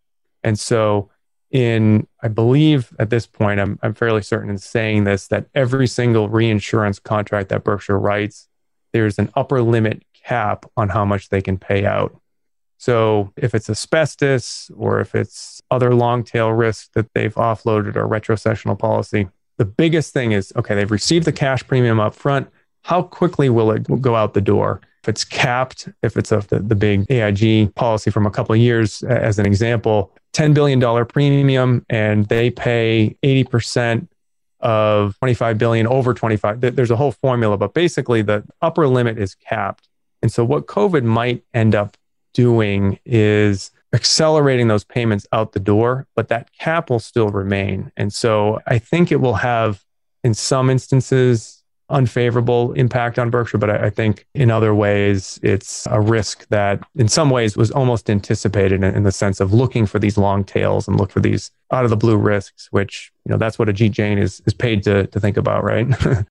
[SPEAKER 3] And so, in, I believe at this point, I'm, I'm fairly certain in saying this, that every single reinsurance contract that Berkshire writes, there's an upper limit cap on how much they can pay out. So if it's asbestos or if it's other long tail risks that they've offloaded or retrocessional policy, the biggest thing is okay, they've received the cash premium up front. How quickly will it go out the door? If it's capped, if it's a, the, the big AIG policy from a couple of years, as an example, $10 billion premium, and they pay 80% of 25 billion over 25. There's a whole formula, but basically the upper limit is capped. And so what COVID might end up doing is accelerating those payments out the door, but that cap will still remain. And so I think it will have, in some instances, unfavorable impact on Berkshire, but I, I, think in other ways it's a risk that in some ways was almost anticipated in, in, the sense of looking for these long tails and look for these out of the blue risks, which, you know, that's what Ajit Jain is, is paid to, to think about, right?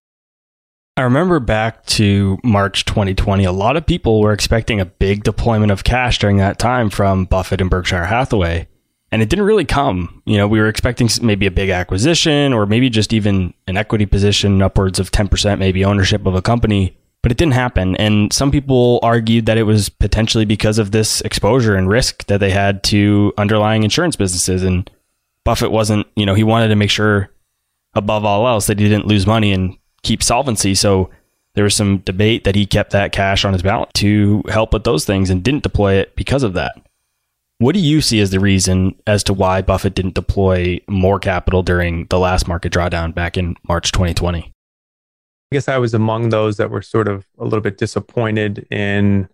[SPEAKER 1] I remember back to March 2020, a lot of people were expecting a big deployment of cash during that time from Buffett and Berkshire Hathaway. And it didn't really come. You know, we were expecting maybe a big acquisition or maybe just even an equity position upwards of 10% maybe ownership of a company, but it didn't happen. And some people argued that it was potentially because of this exposure and risk that they had to underlying insurance businesses and Buffett wasn't, you know, he wanted to make sure above all else that he didn't lose money and keep solvency. So there was some debate that he kept that cash on his balance to help with those things and didn't deploy it because of that. What do you see as the reason as to why Buffett didn't deploy more capital during the last market drawdown back in March 2020? I
[SPEAKER 3] guess I was among those that were sort of a little bit disappointed in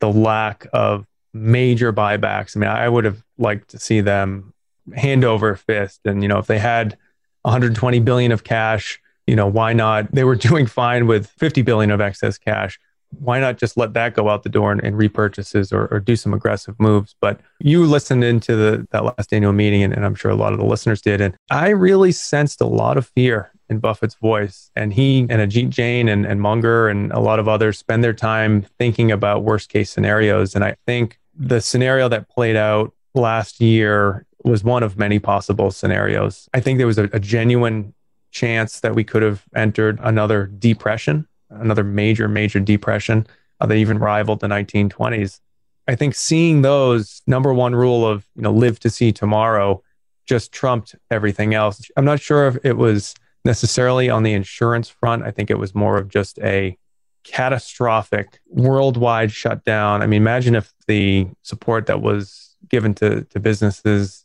[SPEAKER 3] the lack of major buybacks. I mean, I would have liked to see them hand over fist and you know, if they had 120 billion of cash, you know, why not? They were doing fine with 50 billion of excess cash why not just let that go out the door and, and repurchases or, or, do some aggressive moves? But you listened into the, that last annual meeting, and, and I'm sure a lot of the listeners did. And I really sensed a lot of fear in Buffett's voice. And he and Ajit Jain and, and Munger and a lot of others spend their time thinking about worst case scenarios. And I think the scenario that played out last year was one of many possible scenarios. I think there was a, a genuine chance that we could have entered another depression another major, major depression uh, that even rivaled the 1920s. I think seeing those number one rule of you know live to see tomorrow just trumped everything else. I'm not sure if it was necessarily on the insurance front. I think it was more of just a catastrophic worldwide shutdown. I mean, imagine if the support that was given to, to businesses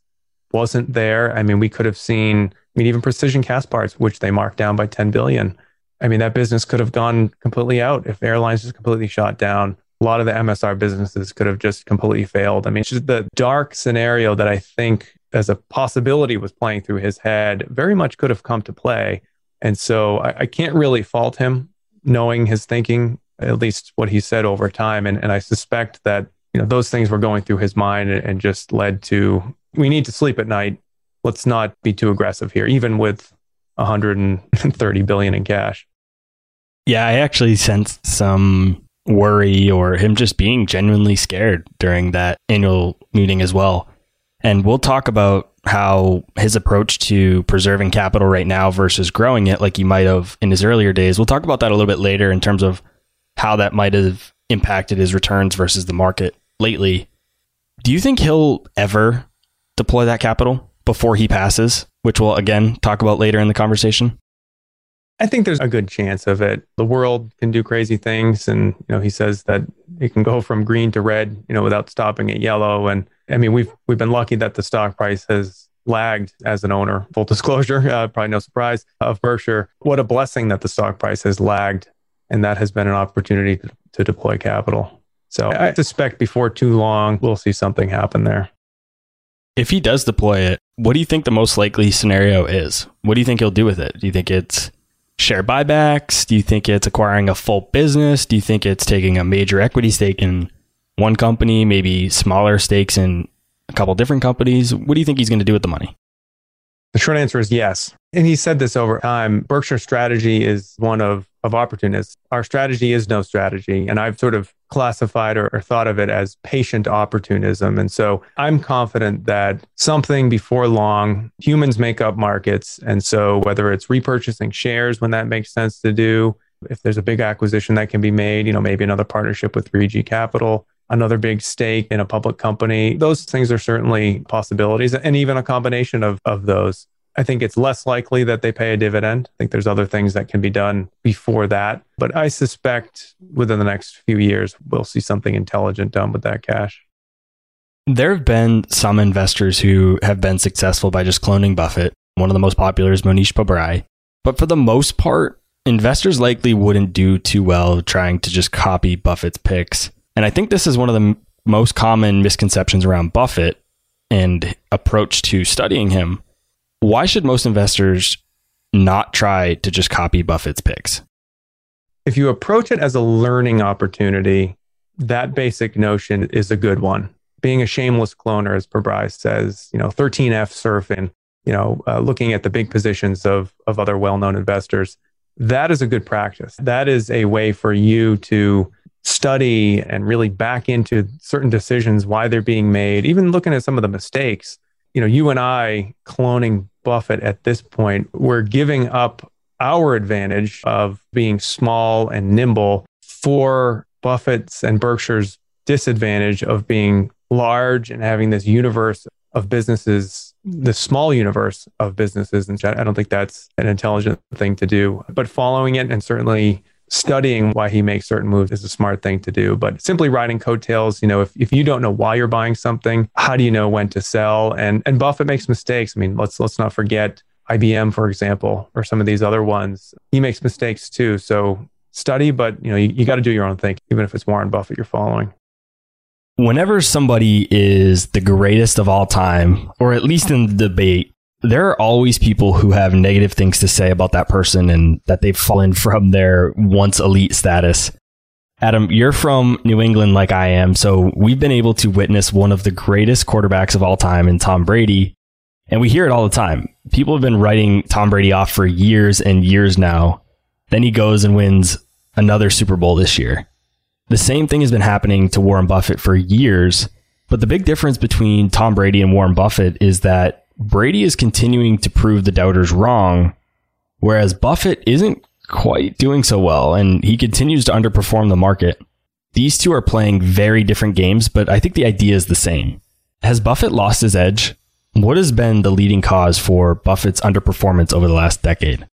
[SPEAKER 3] wasn't there. I mean, we could have seen, I mean, even precision Castparts, which they marked down by 10 billion. I mean, that business could have gone completely out if airlines just completely shot down. A lot of the MSR businesses could have just completely failed. I mean, just the dark scenario that I think as a possibility was playing through his head very much could have come to play. And so I, I can't really fault him knowing his thinking, at least what he said over time. And, and I suspect that, you know, those things were going through his mind and, and just led to we need to sleep at night. Let's not be too aggressive here, even with 130 billion in cash.
[SPEAKER 1] Yeah, I actually sensed some worry or him just being genuinely scared during that annual meeting as well. And we'll talk about how his approach to preserving capital right now versus growing it like he might have in his earlier days. We'll talk about that a little bit later in terms of how that might have impacted his returns versus the market lately. Do you think he'll ever deploy that capital before he passes, which we'll again talk about later in the conversation?
[SPEAKER 3] I think there's a good chance of it. The world can do crazy things. And, you know, he says that it can go from green to red, you know, without stopping at yellow. And I mean, we've, we've been lucky that the stock price has lagged as an owner. Full disclosure, uh, probably no surprise of Berkshire. What a blessing that the stock price has lagged. And that has been an opportunity to, to deploy capital. So I suspect before too long, we'll see something happen there.
[SPEAKER 1] If he does deploy it, what do you think the most likely scenario is? What do you think he'll do with it? Do you think it's share buybacks? Do you think it's acquiring a full business? Do you think it's taking a major equity stake in one company, maybe smaller stakes in a couple different companies? What do you think he's going to do with the money?
[SPEAKER 3] The short answer is yes. And he said this over time. Berkshire strategy is one of, of opportunists. Our strategy is no strategy. And I've sort of classified or, or, thought of it as patient opportunism. And so I'm confident that something before long, humans make up markets. And so whether it's repurchasing shares when that makes sense to do, if there's a big acquisition that can be made, you know, maybe another partnership with 3G Capital, another big stake in a public company. Those things are certainly possibilities and even a combination of, of those. I think it's less likely that they pay a dividend. I think there's other things that can be done before that. But I suspect within the next few years, we'll see something intelligent done with that cash.
[SPEAKER 1] There have been some investors who have been successful by just cloning Buffett. One of the most popular is Mohnish Pabrai. But for the most part, investors likely wouldn't do too well trying to just copy Buffett's picks. And I think this is one of the m- most common misconceptions around Buffett and approach to studying him. Why should most investors not try to just copy Buffett's picks?
[SPEAKER 3] If you approach it as a learning opportunity, that basic notion is a good one. Being a shameless cloner, as Pabrai says, you know, 13F surfing, you know, uh, looking at the big positions of, of other well known investors, that is a good practice. That is a way for you to study and really back into certain decisions, why they're being made, even looking at some of the mistakes you know, you and I cloning Buffett at this point, we're giving up our advantage of being small and nimble for Buffett's and Berkshire's disadvantage of being large and having this universe of businesses, the small universe of businesses. And I don't think that's an intelligent thing to do. But following it and certainly studying why he makes certain moves is a smart thing to do. But simply riding coattails, you know, if, if you don't know why you're buying something, how do you know when to sell? And and Buffett makes mistakes. I mean, let's let's not forget IBM, for example, or some of these other ones. He makes mistakes too. So study, but you know, you, you got to do your own thing, even if it's Warren Buffett you're following.
[SPEAKER 1] Whenever somebody is the greatest of all time, or at least in the debate, there are always people who have negative things to say about that person and that they've fallen from their once elite status. Adam, you're from New England like I am, so we've been able to witness one of the greatest quarterbacks of all time in Tom Brady. And we hear it all the time. People have been writing Tom Brady off for years and years now. Then he goes and wins another Super Bowl this year. The same thing has been happening to Warren Buffett for years. But the big difference between Tom Brady and Warren Buffett is that Brady is continuing to prove the doubters wrong, whereas Buffett isn't quite doing so well and he continues to underperform the market. These two are playing very different games, but I think the idea is the same. Has Buffett lost his edge? What has been the leading cause for Buffett's underperformance over the last decade?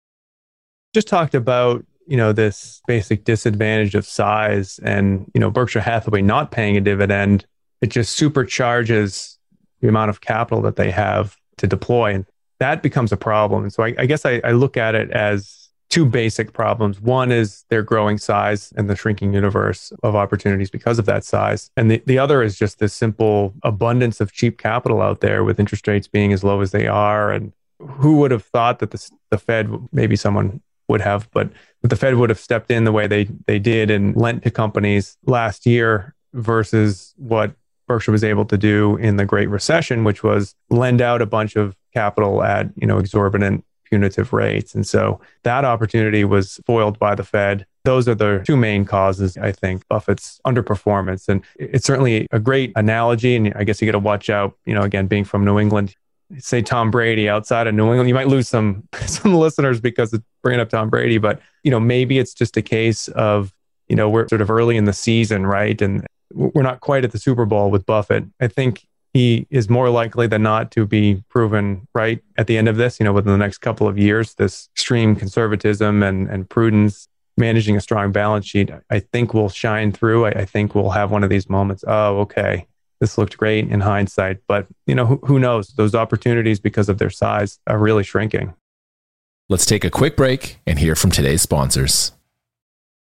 [SPEAKER 3] Just talked about, you know, this basic disadvantage of size and, you know, Berkshire Hathaway not paying a dividend. It just supercharges the amount of capital that they have to deploy. And that becomes a problem. And so I, I guess I, I look at it as two basic problems. One is their growing size and the shrinking universe of opportunities because of that size. And the, the other is just this simple abundance of cheap capital out there with interest rates being as low as they are. And who would have thought that the, the Fed, maybe someone would have, but the Fed would have stepped in the way they, they did and lent to companies last year versus what Berkshire was able to do in the Great Recession, which was lend out a bunch of capital at you know exorbitant punitive rates. And so that opportunity was foiled by the Fed. Those are the two main causes, I think, Buffett's underperformance. And it's certainly a great analogy. And I guess you got to watch out, you know, again, being from New England, say Tom Brady outside of New England, you might lose some some listeners because it's bringing up Tom Brady. But, you know, maybe it's just a case of, you know, we're sort of early in the season, right? And we're not quite at the Super Bowl with Buffett. I think he is more likely than not to be proven right at the end of this, you know, within the next couple of years. This extreme conservatism and, and prudence, managing a strong balance sheet, I think will shine through. I, I think we'll have one of these moments. Oh, okay. This looked great in hindsight, but you know, who, who knows? Those opportunities because of their size are really shrinking.
[SPEAKER 4] Let's take a quick break and hear from today's sponsors.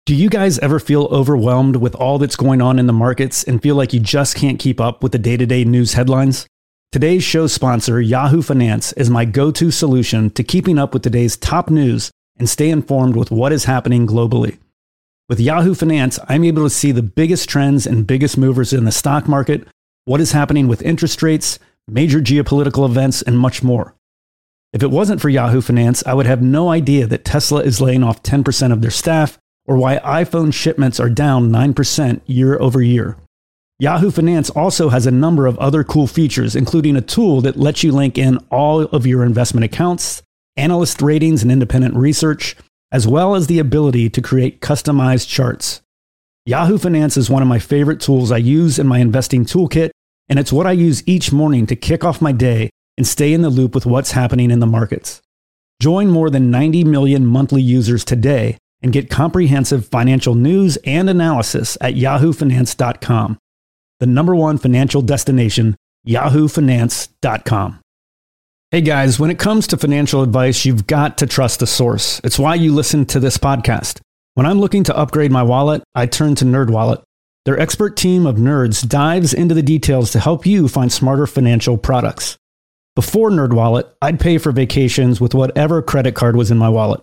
[SPEAKER 5] Do you guys ever feel overwhelmed with all that's going on in the markets and feel like you just can't keep up with the day to day news headlines? Today's show sponsor, Yahoo Finance, is my go to solution to keeping up with today's top news and stay informed with what is happening globally. With Yahoo Finance, I'm able to see the biggest trends and biggest movers in the stock market, what is happening with interest rates, major geopolitical events, and much more. If it wasn't for Yahoo Finance, I would have no idea that Tesla is laying off 10% of their staff or why iPhone shipments are down 9% year over year. Yahoo Finance also has a number of other cool features, including a tool that lets you link in all of your investment accounts, analyst ratings, and independent research, as well as the ability to create customized charts. Yahoo Finance is one of my favorite tools I use in my investing toolkit, and it's what I use each morning to kick off my day and stay in the loop with what's happening in the markets. Join more than 90 million monthly users today and get comprehensive financial news and analysis at yahoofinance.com. The number one financial destination, yahoofinance.com. Hey guys, when it comes to financial advice, you've got to trust the source. It's why you listen to this podcast. When I'm looking to upgrade my wallet, I turn to NerdWallet. Their expert team of nerds dives into the details to help you find smarter financial products. Before NerdWallet, I'd pay for vacations with whatever credit card was in my wallet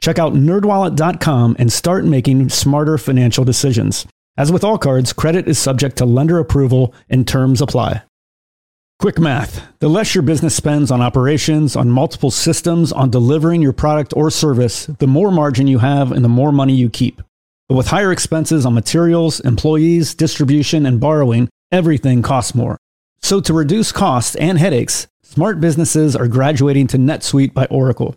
[SPEAKER 5] Check out nerdwallet.com and start making smarter financial decisions. As with all cards, credit is subject to lender approval and terms apply. Quick math. The less your business spends on operations, on multiple systems, on delivering your product or service, the more margin you have and the more money you keep. But with higher expenses on materials, employees, distribution, and borrowing, everything costs more. So to reduce costs and headaches, smart businesses are graduating to NetSuite by Oracle.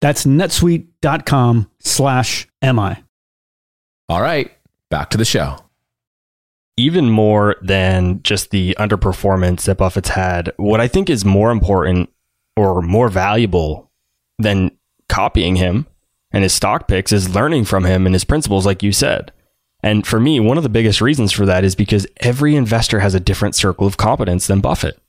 [SPEAKER 5] That's netsuite.com slash MI.
[SPEAKER 4] All right, back to the show.
[SPEAKER 1] Even more than just the underperformance that Buffett's had, what I think is more important or more valuable than copying him and his stock picks is learning from him and his principles, like you said. And for me, one of the biggest reasons for that is because every investor has a different circle of competence than Buffett.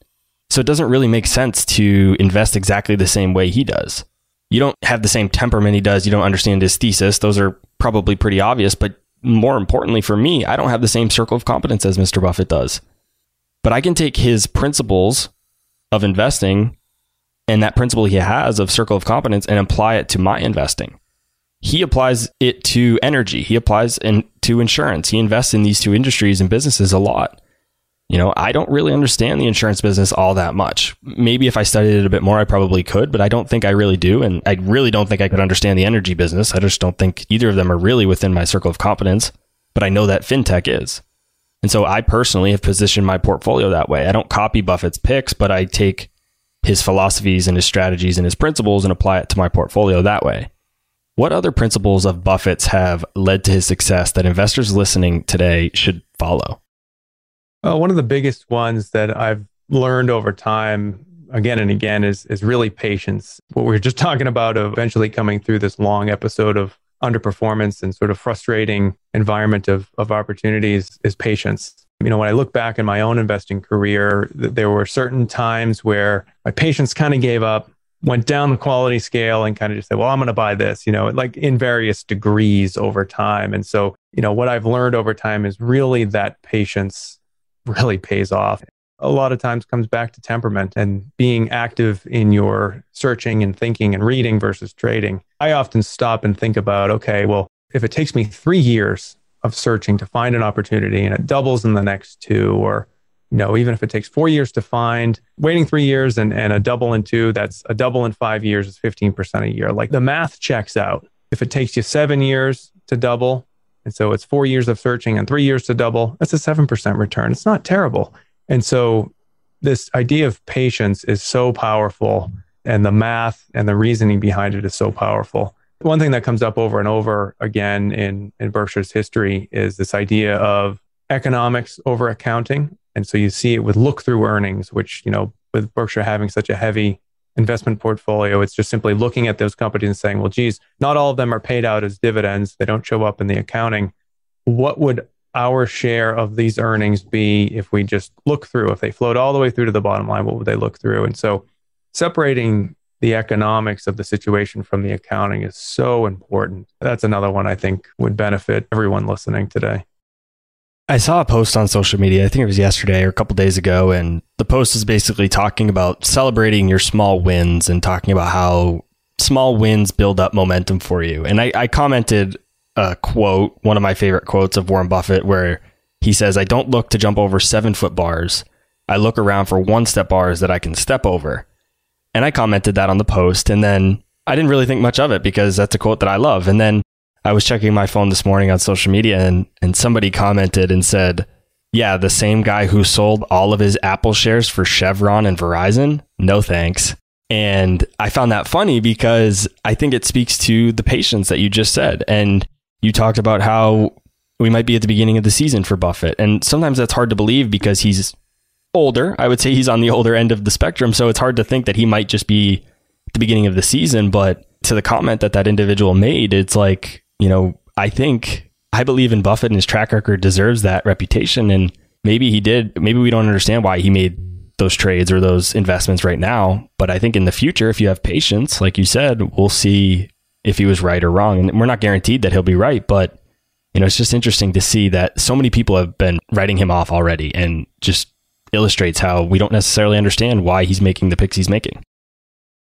[SPEAKER 1] So it doesn't really make sense to invest exactly the same way he does you don't have the same temperament he does. You don't understand his thesis. Those are probably pretty obvious. But more importantly for me, I don't have the same circle of competence as Mr. Buffett does. But I can take his principles of investing and that principle he has of circle of competence and apply it to my investing. He applies it to energy. He applies in, to insurance. He invests in these two industries and businesses a lot you know, I don't really understand the insurance business all that much. Maybe if I studied it a bit more, I probably could, but I don't think I really do. And I really don't think I could understand the energy business. I just don't think either of them are really within my circle of competence, but I know that fintech is. And so I personally have positioned my portfolio that way. I don't copy Buffett's picks, but I take his philosophies and his strategies and his principles and apply it to my portfolio that way. What other principles of Buffett's have led to his success that investors listening today should follow?
[SPEAKER 3] Well, one of the biggest ones that I've learned over time again and again is is really patience. What we were just talking about of eventually coming through this long episode of underperformance and sort of frustrating environment of of opportunities is patience. You know, when I look back in my own investing career, there were certain times where my patience kind of gave up, went down the quality scale and kind of just said, well, I'm going to buy this, you know, like in various degrees over time. And so, you know, what I've learned over time is really that patience really pays off. A lot of times comes back to temperament and being active in your searching and thinking and reading versus trading. I often stop and think about, okay, well, if it takes me three years of searching to find an opportunity and it doubles in the next two, or you know, even if it takes four years to find, waiting three years and, and a double in two, that's a double in five years is 15% a year. Like the math checks out. If it takes you seven years to double, and so it's four years of searching and three years to double. That's a 7% return. It's not terrible. And so this idea of patience is so powerful and the math and the reasoning behind it is so powerful. One thing that comes up over and over again in, in Berkshire's history is this idea of economics over accounting. And so you see it with look through earnings, which, you know, with Berkshire having such a heavy investment portfolio. It's just simply looking at those companies and saying, well, geez, not all of them are paid out as dividends. They don't show up in the accounting. What would our share of these earnings be if we just look through? If they float all the way through to the bottom line, what would they look through? And so separating the economics of the situation from the accounting is so important. That's another one I think would benefit everyone listening today.
[SPEAKER 1] I saw a post on social media, I think it was yesterday or a couple days ago, and the post is basically talking about celebrating your small wins and talking about how small wins build up momentum for you. And I, I commented a quote, one of my favorite quotes of Warren Buffett, where he says, I don't look to jump over seven foot bars. I look around for one step bars that I can step over. And I commented that on the post. And then I didn't really think much of it because that's a quote that I love. And then I was checking my phone this morning on social media and, and somebody commented and said, Yeah, the same guy who sold all of his Apple shares for Chevron and Verizon? No thanks. And I found that funny because I think it speaks to the patience that you just said. And you talked about how we might be at the beginning of the season for Buffett. And sometimes that's hard to believe because he's older. I would say he's on the older end of the spectrum. So it's hard to think that he might just be the beginning of the season. But to the comment that that individual made, it's like, you know, I think I believe in Buffett and his track record deserves that reputation. And maybe he did. Maybe we don't understand why he made those trades or those investments right now. But I think in the future, if you have patience, like you said, we'll see if he was right or wrong. And we're not guaranteed that he'll be right, but you know, it's just interesting to see that so many people have been writing him off already and just illustrates how we don't necessarily understand why he's making the picks he's making.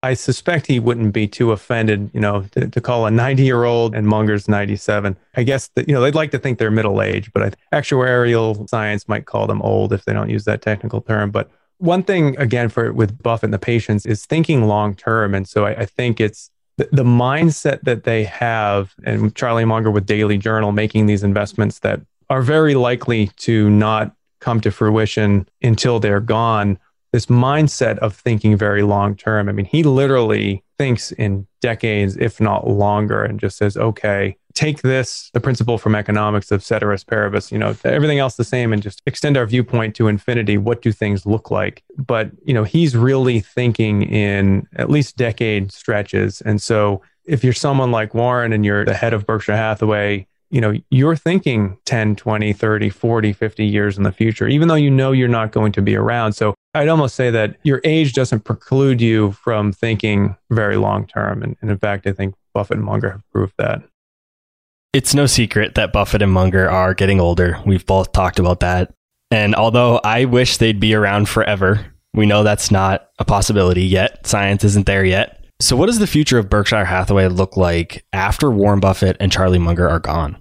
[SPEAKER 3] I suspect he wouldn't be too offended, you know, to, to call a 90 year old and Munger's 97. I guess that, you know, they'd like to think they're middle age, but actuarial science might call them old if they don't use that technical term. But one thing, again, for with Buffett and the patience is thinking long term. And so I, I think it's the, the mindset that they have, and Charlie Munger with Daily Journal making these investments that are very likely to not come to fruition until they're gone. This mindset of thinking very long term. I mean, he literally thinks in decades, if not longer, and just says, okay, take this, the principle from economics of ceteris paribus, you know, everything else the same and just extend our viewpoint to infinity. What do things look like? But, you know, he's really thinking in at least decade stretches. And so if you're someone like Warren and you're the head of Berkshire Hathaway, you know, you're thinking 10, 20, 30, 40, 50 years in the future, even though you know you're not going to be around. So I'd almost say that your age doesn't preclude you from thinking very long term. And, and in fact, I think Buffett and Munger have proved that.
[SPEAKER 1] It's no secret that Buffett and Munger are getting older. We've both talked about that. And although I wish they'd be around forever, we know that's not a possibility yet. Science isn't there yet. So, what does the future of Berkshire Hathaway look like after Warren Buffett and Charlie Munger are gone?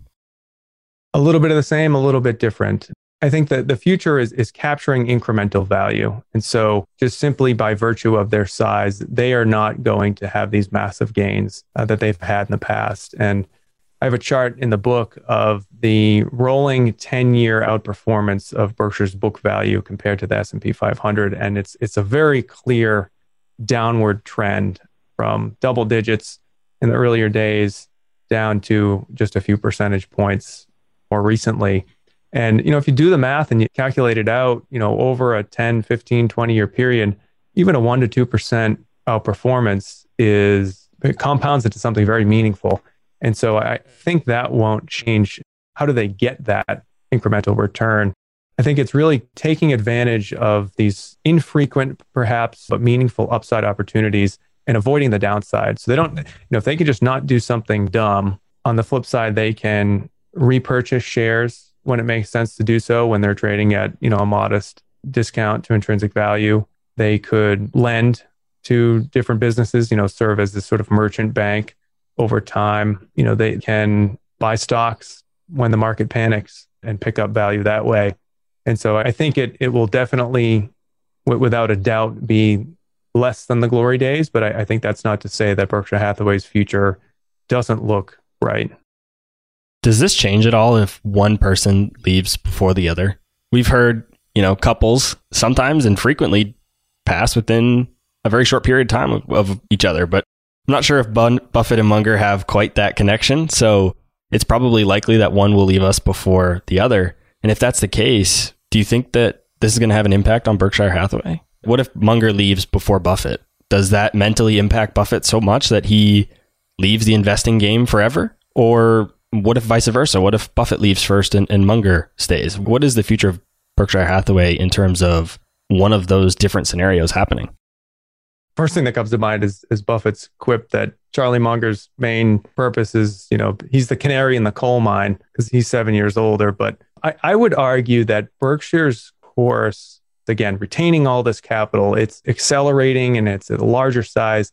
[SPEAKER 3] A little bit of the same, a little bit different. I think that the future is, is capturing incremental value. And so, just simply by virtue of their size, they are not going to have these massive gains uh, that they've had in the past. And I have a chart in the book of the rolling 10-year outperformance of Berkshire's book value compared to the S&P 500 and it's it's a very clear downward trend from double digits in the earlier days down to just a few percentage points more recently. And you know if you do the math and you calculate it out, you know over a 10, 15, 20 year period, even a 1 to 2% outperformance is it compounds into something very meaningful. And so I think that won't change. How do they get that incremental return? I think it's really taking advantage of these infrequent, perhaps, but meaningful upside opportunities and avoiding the downside. So they don't, you know, if they can just not do something dumb, on the flip side, they can repurchase shares when it makes sense to do so when they're trading at, you know, a modest discount to intrinsic value. They could lend to different businesses, you know, serve as this sort of merchant bank over time. You know, they can buy stocks when the market panics and pick up value that way. And so I think it it will definitely, without a doubt, be less than the glory days. But I, I think that's not to say that Berkshire Hathaway's future doesn't look bright.
[SPEAKER 1] Does this change at all if one person leaves before the other? We've heard, you know, couples sometimes and frequently pass within a very short period of time of, of each other. But I'm not sure if Bun- Buffett and Munger have quite that connection. So it's probably likely that one will leave us before the other. And if that's the case, do you think that this is going to have an impact on Berkshire Hathaway? What if Munger leaves before Buffett? Does that mentally impact Buffett so much that he leaves the investing game forever? Or what if vice versa? What if Buffett leaves first and, and Munger stays? What is the future of Berkshire Hathaway in terms of one of those different scenarios happening?
[SPEAKER 3] first thing that comes to mind is, is Buffett's quip that Charlie Munger's main purpose is, you know, he's the canary in the coal mine because he's seven years older. But I, I would argue that Berkshire's course, again, retaining all this capital, it's accelerating and it's at a larger size.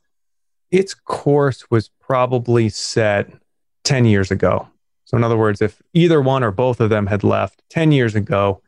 [SPEAKER 3] Its course was probably set 10 years ago. So, in other words, if either one or both of them had left 10 years ago,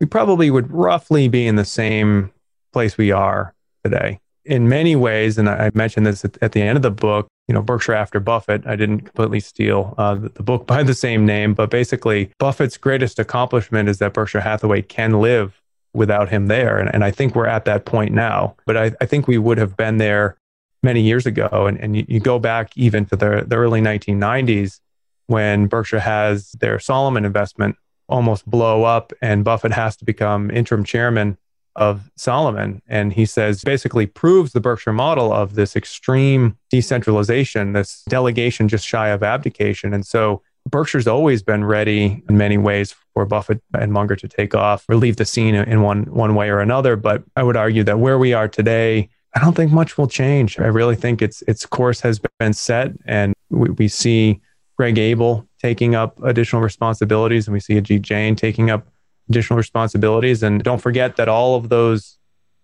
[SPEAKER 3] we probably would roughly be in the same place we are today. in many ways, and I mentioned this at, the end of the book, you know, Berkshire after Buffett, I didn't completely steal uh, the, book by the same name, but basically, Buffett's greatest accomplishment is that Berkshire Hathaway can live without him there. And, and I think we're at that point now, but I, I think we would have been there many years ago. And, and you, you go back even to the, the early 1990s when Berkshire has their Salomon investment almost blow up and Buffett has to become interim chairman of Salomon. And he says basically proves the Berkshire model of this extreme decentralization, this delegation just shy of abdication. And so Berkshire's always been ready in many ways for Buffett and Munger to take off or leave the scene in one, one way or another. But I would argue that where we are today, I don't think much will change. I really think its its course has been set, and we, we see Greg Abel taking up additional responsibilities, and we see Ajit Jain taking up additional responsibilities. And don't forget that all of those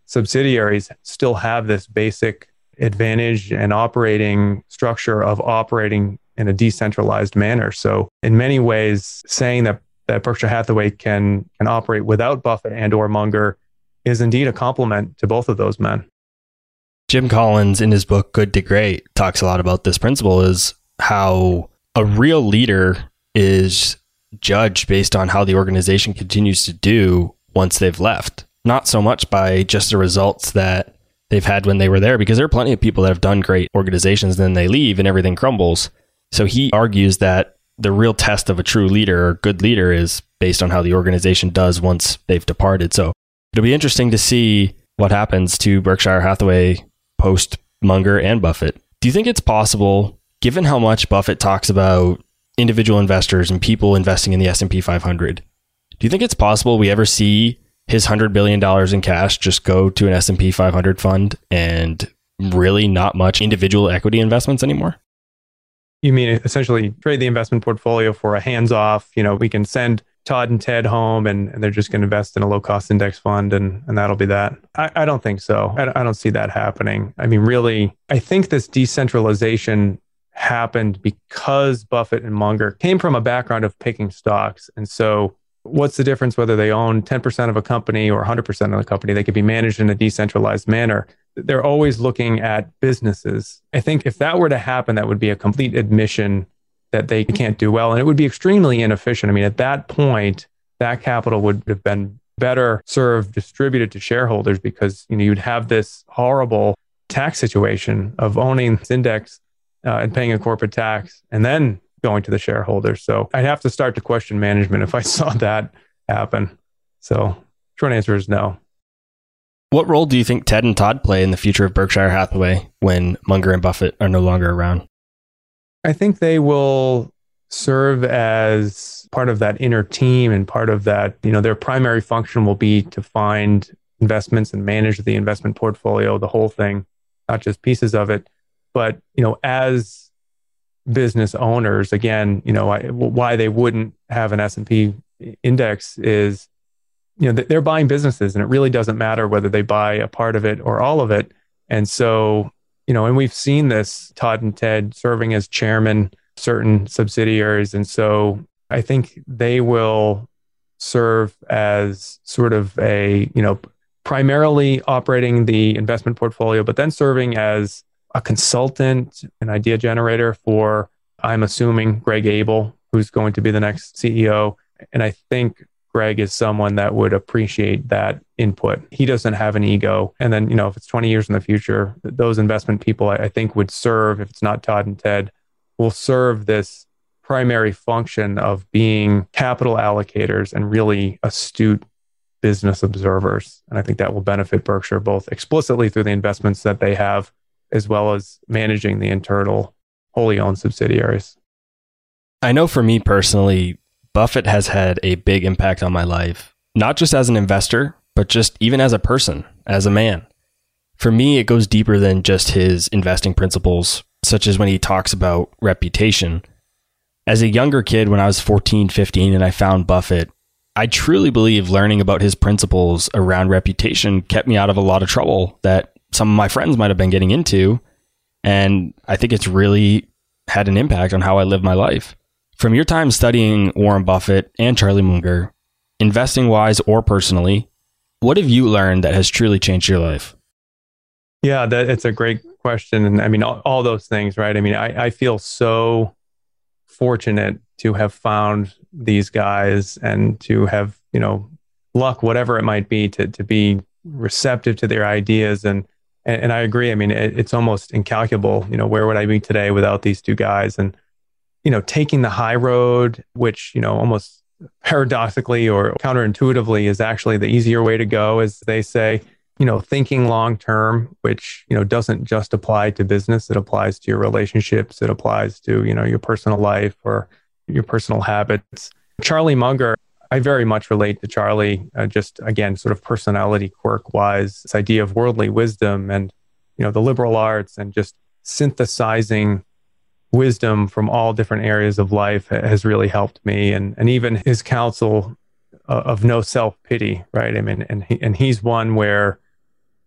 [SPEAKER 3] subsidiaries still have this basic advantage and operating structure of operating in a decentralized manner. So in many ways, saying that that Berkshire Hathaway can can operate without Buffett and or Munger is indeed a compliment to both of those men.
[SPEAKER 1] Jim Collins in his book Good to Great talks a lot about this principle is how a real leader is judged based on how the organization continues to do once they've left, not so much by just the results that they've had when they were there, because there are plenty of people that have done great organizations, and then they leave and everything crumbles. So he argues that the real test of a true leader or good leader is based on how the organization does once they've departed. So it'll be interesting to see what happens to Berkshire Hathaway post Munger and Buffett. Do you think it's possible, given how much Buffett talks about individual investors and people investing in the S&P 500. Do you think it's possible we ever see his 100 billion dollars in cash just go to an S&P 500 fund and really not much individual equity investments anymore?
[SPEAKER 3] You mean essentially trade the investment portfolio for a hands off, you know, we can send Todd and Ted home and, and they're just going to invest in a low cost index fund and, and that'll be that. I, I don't think so. I, I don't see that happening. I mean, really, I think this decentralization happened because Buffett and Munger came from a background of picking stocks. And so, what's the difference whether they own 10% of a company or 100% of the company? They could be managed in a decentralized manner. They're always looking at businesses. I think if that were to happen, that would be a complete admission that they can't do well. And it would be extremely inefficient. I mean, at that point, that capital would have been better served distributed to shareholders because you know you'd have this horrible tax situation of owning this index uh, and paying a corporate tax and then going to the shareholders. So I'd have to start to question management if I saw that happen. So short answer is no.
[SPEAKER 1] What role do you think Ted and Todd play in the future of Berkshire Hathaway when Munger and Buffett are no longer around?
[SPEAKER 3] I think they will serve as part of that inner team and part of that, you know, their primary function will be to find investments and manage the investment portfolio, the whole thing, not just pieces of it. But you know, as business owners, again, you know, why they wouldn't have an S and P index is, you know, they're buying businesses, and it really doesn't matter whether they buy a part of it or all of it. And so, you know, and we've seen this Todd and Ted serving as chairman certain subsidiaries, and so I think they will serve as sort of a you know primarily operating the investment portfolio, but then serving as a consultant, an idea generator for, I'm assuming, Greg Abel, who's going to be the next CEO. And I think Greg is someone that would appreciate that input. He doesn't have an ego. And then, you know, if it's 20 years in the future, those investment people, I, think, would serve, if it's not Todd and Ted, will serve this primary function of being capital allocators and really astute business observers. And I think that will benefit Berkshire both explicitly through the investments that they have as well as managing the internal wholly owned subsidiaries.
[SPEAKER 1] I know for me personally, Buffett has had a big impact on my life, not just as an investor, but just even as a person, as a man. For me, it goes deeper than just his investing principles, such as when he talks about reputation. As a younger kid, when I was 14, 15, and I found Buffett, I truly believe learning about his principles around reputation kept me out of a lot of trouble that some of my friends might have been getting into. And I think it's really had an impact on how I live my life. From your time studying Warren Buffett and Charlie Munger, investing wise or personally, what have you learned that has truly changed your life?
[SPEAKER 3] Yeah, that it's a great question. And I mean, all, all those things, right? I mean, I, I feel so fortunate to have found these guys and to have, you know, luck, whatever it might be, to, to be receptive to their ideas. And, and, and I agree. I mean, it, it's almost incalculable. You know, where would I be today without these two guys? And, you know, taking the high road, which, you know, almost paradoxically or counterintuitively is actually the easier way to go, as they say, you know, thinking long term, which, you know, doesn't just apply to business. It applies to your relationships. It applies to, you know, your personal life or your personal habits. Charlie Munger, I very much relate to Charlie, uh, just again, sort of personality quirk wise, this idea of worldly wisdom and, you know, the liberal arts and just synthesizing wisdom from all different areas of life has really helped me. And, and even his counsel uh, of no self pity, right? I mean, and, he, and he's one where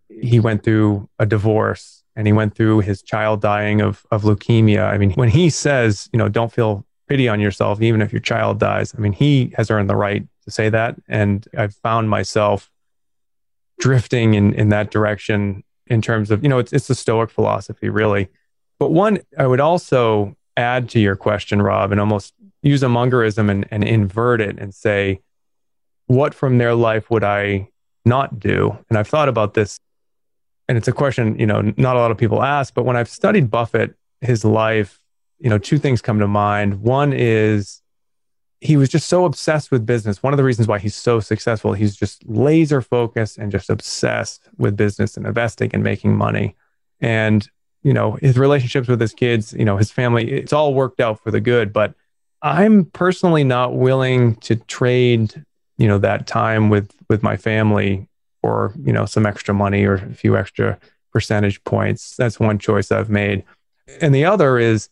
[SPEAKER 3] he went through a divorce and he went through his child dying of, of leukemia. I mean, when he says, you know, don't feel pity on yourself, even if your child dies, I mean, he has earned the right to say that. And I've found myself drifting in, in that direction in terms of, you know, it's, it's the Stoic philosophy, really. But one, I would also add to your question, Rob, and almost use a Mungerism and, and invert it and say, what from their life would I not do? And I've thought about this, and it's a question, you know, not a lot of people ask, but when I've studied Buffett, his life, you know, two things come to mind. One is he was just so obsessed with business. One of the reasons why he's so successful, he's just laser focused and just obsessed with business and investing and making money. And you know, his relationships with his kids, you know, his family, it's all worked out for the good. But I'm personally not willing to trade, you know, that time with with my family or you know, some extra money or a few extra percentage points. That's one choice I've made. And the other is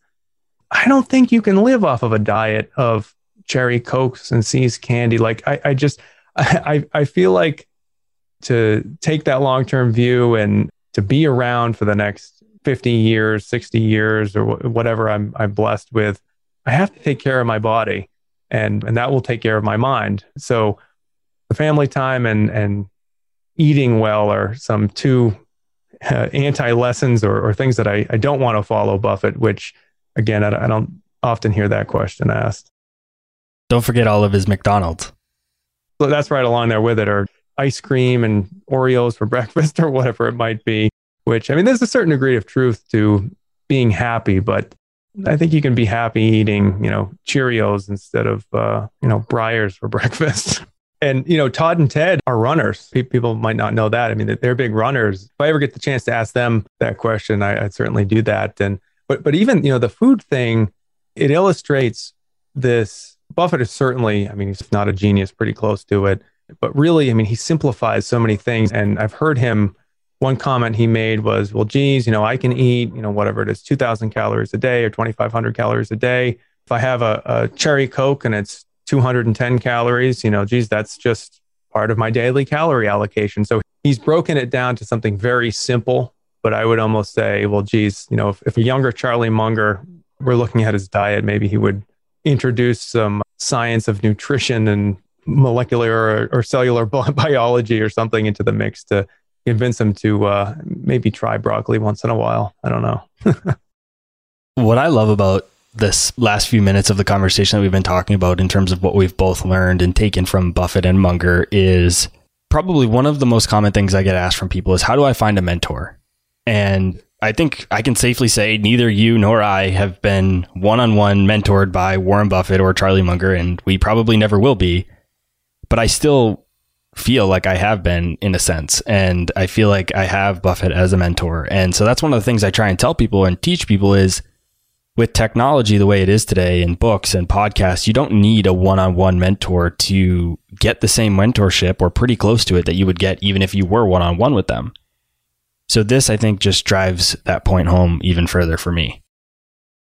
[SPEAKER 3] I don't think you can live off of a diet of cherry cokes and See's candy. Like I, I just I I feel like to take that long term view and to be around for the next 50 years, 60 years, or whatever I'm, I'm blessed with, I have to take care of my body and, and that will take care of my mind. So the family time and, and eating well are some two uh, anti lessons or, or things that I, I don't want to follow Buffett, which again, I, I don't often hear that question asked.
[SPEAKER 1] Don't forget all of his McDonald's.
[SPEAKER 3] So that's right along there with it, or ice cream and Oreos for breakfast or whatever it might be which I mean, there's a certain degree of truth to being happy, but I think you can be happy eating, you know, Cheerios instead of, uh, you know, Breyers for breakfast. And, you know, Todd and Ted are runners. People might not know that. I mean, they're big runners. If I ever get the chance to ask them that question, I, would certainly do that. And, but, but even, you know, the food thing, it illustrates this. Buffett is certainly, I mean, he's not a genius, pretty close to it. But really, I mean, he simplifies so many things. And I've heard him one comment he made was, well, geez, you know, I can eat, you know, whatever it is, 2000 calories a day or 2500 calories a day. If I have a, a cherry Coke and it's 210 calories, you know, geez, that's just part of my daily calorie allocation. So he's broken it down to something very simple. But I would almost say, well, geez, you know, if, if a younger Charlie Munger were looking at his diet, maybe he would introduce some science of nutrition and molecular or, or cellular biology or something into the mix to convince him to uh, maybe try broccoli once in a while. I don't know.
[SPEAKER 1] what I love about this last few minutes of the conversation that we've been talking about in terms of what we've both learned and taken from Buffett and Munger is probably one of the most common things I get asked from people is how do I find a mentor? And I think I can safely say neither you nor I have been one on one mentored by Warren Buffett or Charlie Munger, and we probably never will be. But I still feel like I have been in a sense. And I feel like I have Buffett as a mentor. And so that's one of the things I try and tell people and teach people is with technology the way it is today in books and podcasts, you don't need a one on one mentor to get the same mentorship or pretty close to it that you would get even if you were one on one with them. So this, I think, just drives that point home even further for me.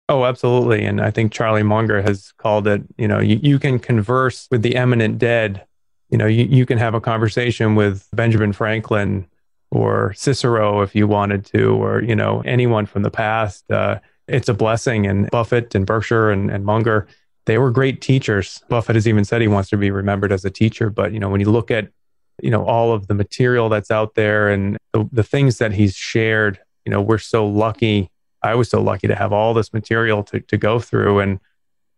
[SPEAKER 3] Oh, absolutely. And I think Charlie Munger has called it, you know, you, you can converse with the eminent dead you know, you, you can have a conversation with Benjamin Franklin or Cicero if you wanted to, or, you know, anyone from the past. Uh, it's a blessing. And Buffett and Berkshire and, and Munger, they were great teachers. Buffett has even said he wants to be remembered as a teacher. But, you know, when you look at you know, all of the material that's out there and the, the things that he's shared. You know, we're so lucky. I was so lucky to have all this material to, to go through and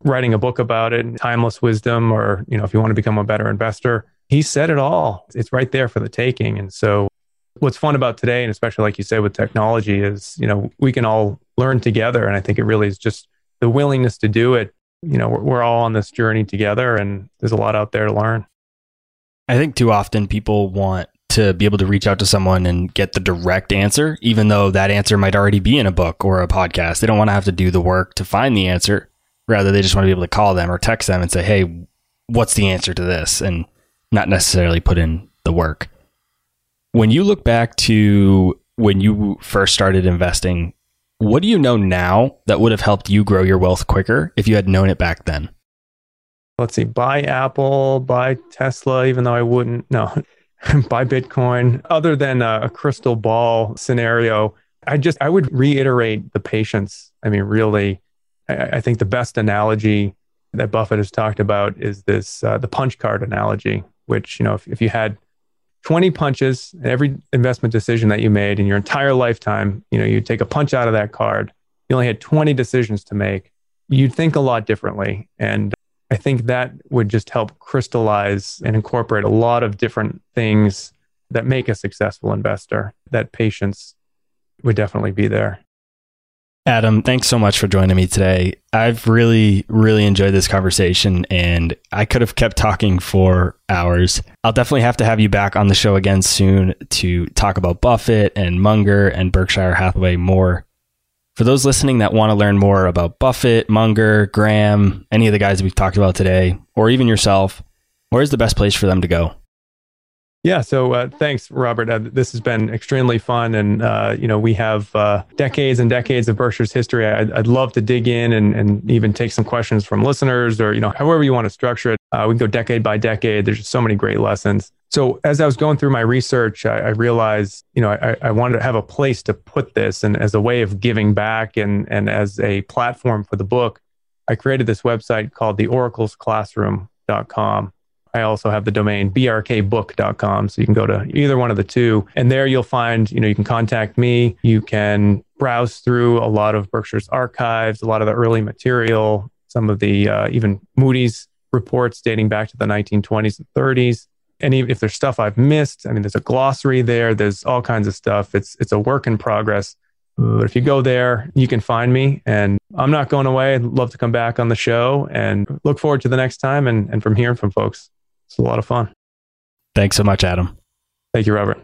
[SPEAKER 3] writing a book about it, timeless wisdom, or, you know, if you want to become a better investor, he said it all. It's right there for the taking. And so what's fun about today, and especially like you say with technology, is, you know, we can all learn together. And I think it really is just the willingness to do it. You know, we're, we're all on this journey together and there's a lot out there to learn.
[SPEAKER 1] I think too often people want to be able to reach out to someone and get the direct answer, even though that answer might already be in a book or a podcast. They don't want to have to do the work to find the answer. Rather, they just want to be able to call them or text them and say, hey, what's the answer to this? And not necessarily put in the work. When you look back to when you first started investing, what do you know now that would have helped you grow your wealth quicker if you had known it back then?
[SPEAKER 3] let's see, buy Apple, buy Tesla, even though I wouldn't, no, buy Bitcoin. Other than a, crystal ball scenario, I just, I would reiterate the patience. I mean, really, I, I think the best analogy that Buffett has talked about is this, uh, the punch card analogy, which, you know, if, if you had 20 punches in every investment decision that you made in your entire lifetime, you know, you take a punch out of that card, you only had 20 decisions to make, you'd think a lot differently. And I think that would just help crystallize and incorporate a lot of different things that make a successful investor. That patience would definitely be there.
[SPEAKER 1] Adam, thanks so much for joining me today. I've really, really enjoyed this conversation and I could have kept talking for hours. I'll definitely have to have you back on the show again soon to talk about Buffett and Munger and Berkshire Hathaway more. For those listening that want to learn more about Buffett, Munger, Graham, any of the guys we've talked about today, or even yourself, where's the best place for them to go?
[SPEAKER 3] Yeah. So uh, thanks, Robert. Uh, this has been extremely fun, and uh, you know we have uh, decades and decades of Berkshire's history. I'd, I'd, love to dig in and, and even take some questions from listeners, or you know however you want to structure it. Uh, we can go decade by decade. There's just so many great lessons. So as I was going through my research, I, I realized you know I, I, wanted to have a place to put this, and as a way of giving back, and and as a platform for the book, I created this website called the oraclesclassroom.com I also have the domain brkbook.com. So you can go to either one of the two. And there you'll find, you know, you can contact me. You can browse through a lot of Berkshire's archives, a lot of the early material, some of the uh, even Moody's reports dating back to the 1920s and 30s. And if there's stuff I've missed, I mean, there's a glossary there. There's all kinds of stuff. It's it's a work in progress. But if you go there, you can find me. And I'm not going away. I'd love to come back on the show and look forward to the next time and, and from hearing from folks. It's a lot of fun.
[SPEAKER 1] Thanks so much, Adam.
[SPEAKER 3] Thank you, Robert.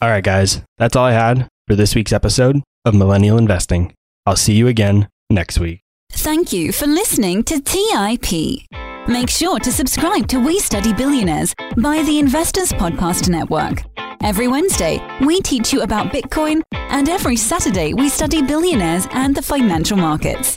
[SPEAKER 1] All right, guys. That's all I had for this week's episode of Millennial Investing. I'll see you again next week.
[SPEAKER 2] Thank you for listening to TIP. Make sure to subscribe to We Study Billionaires by the Investors Podcast Network. Every Wednesday, we teach you about Bitcoin, and every Saturday, we study billionaires and the financial markets.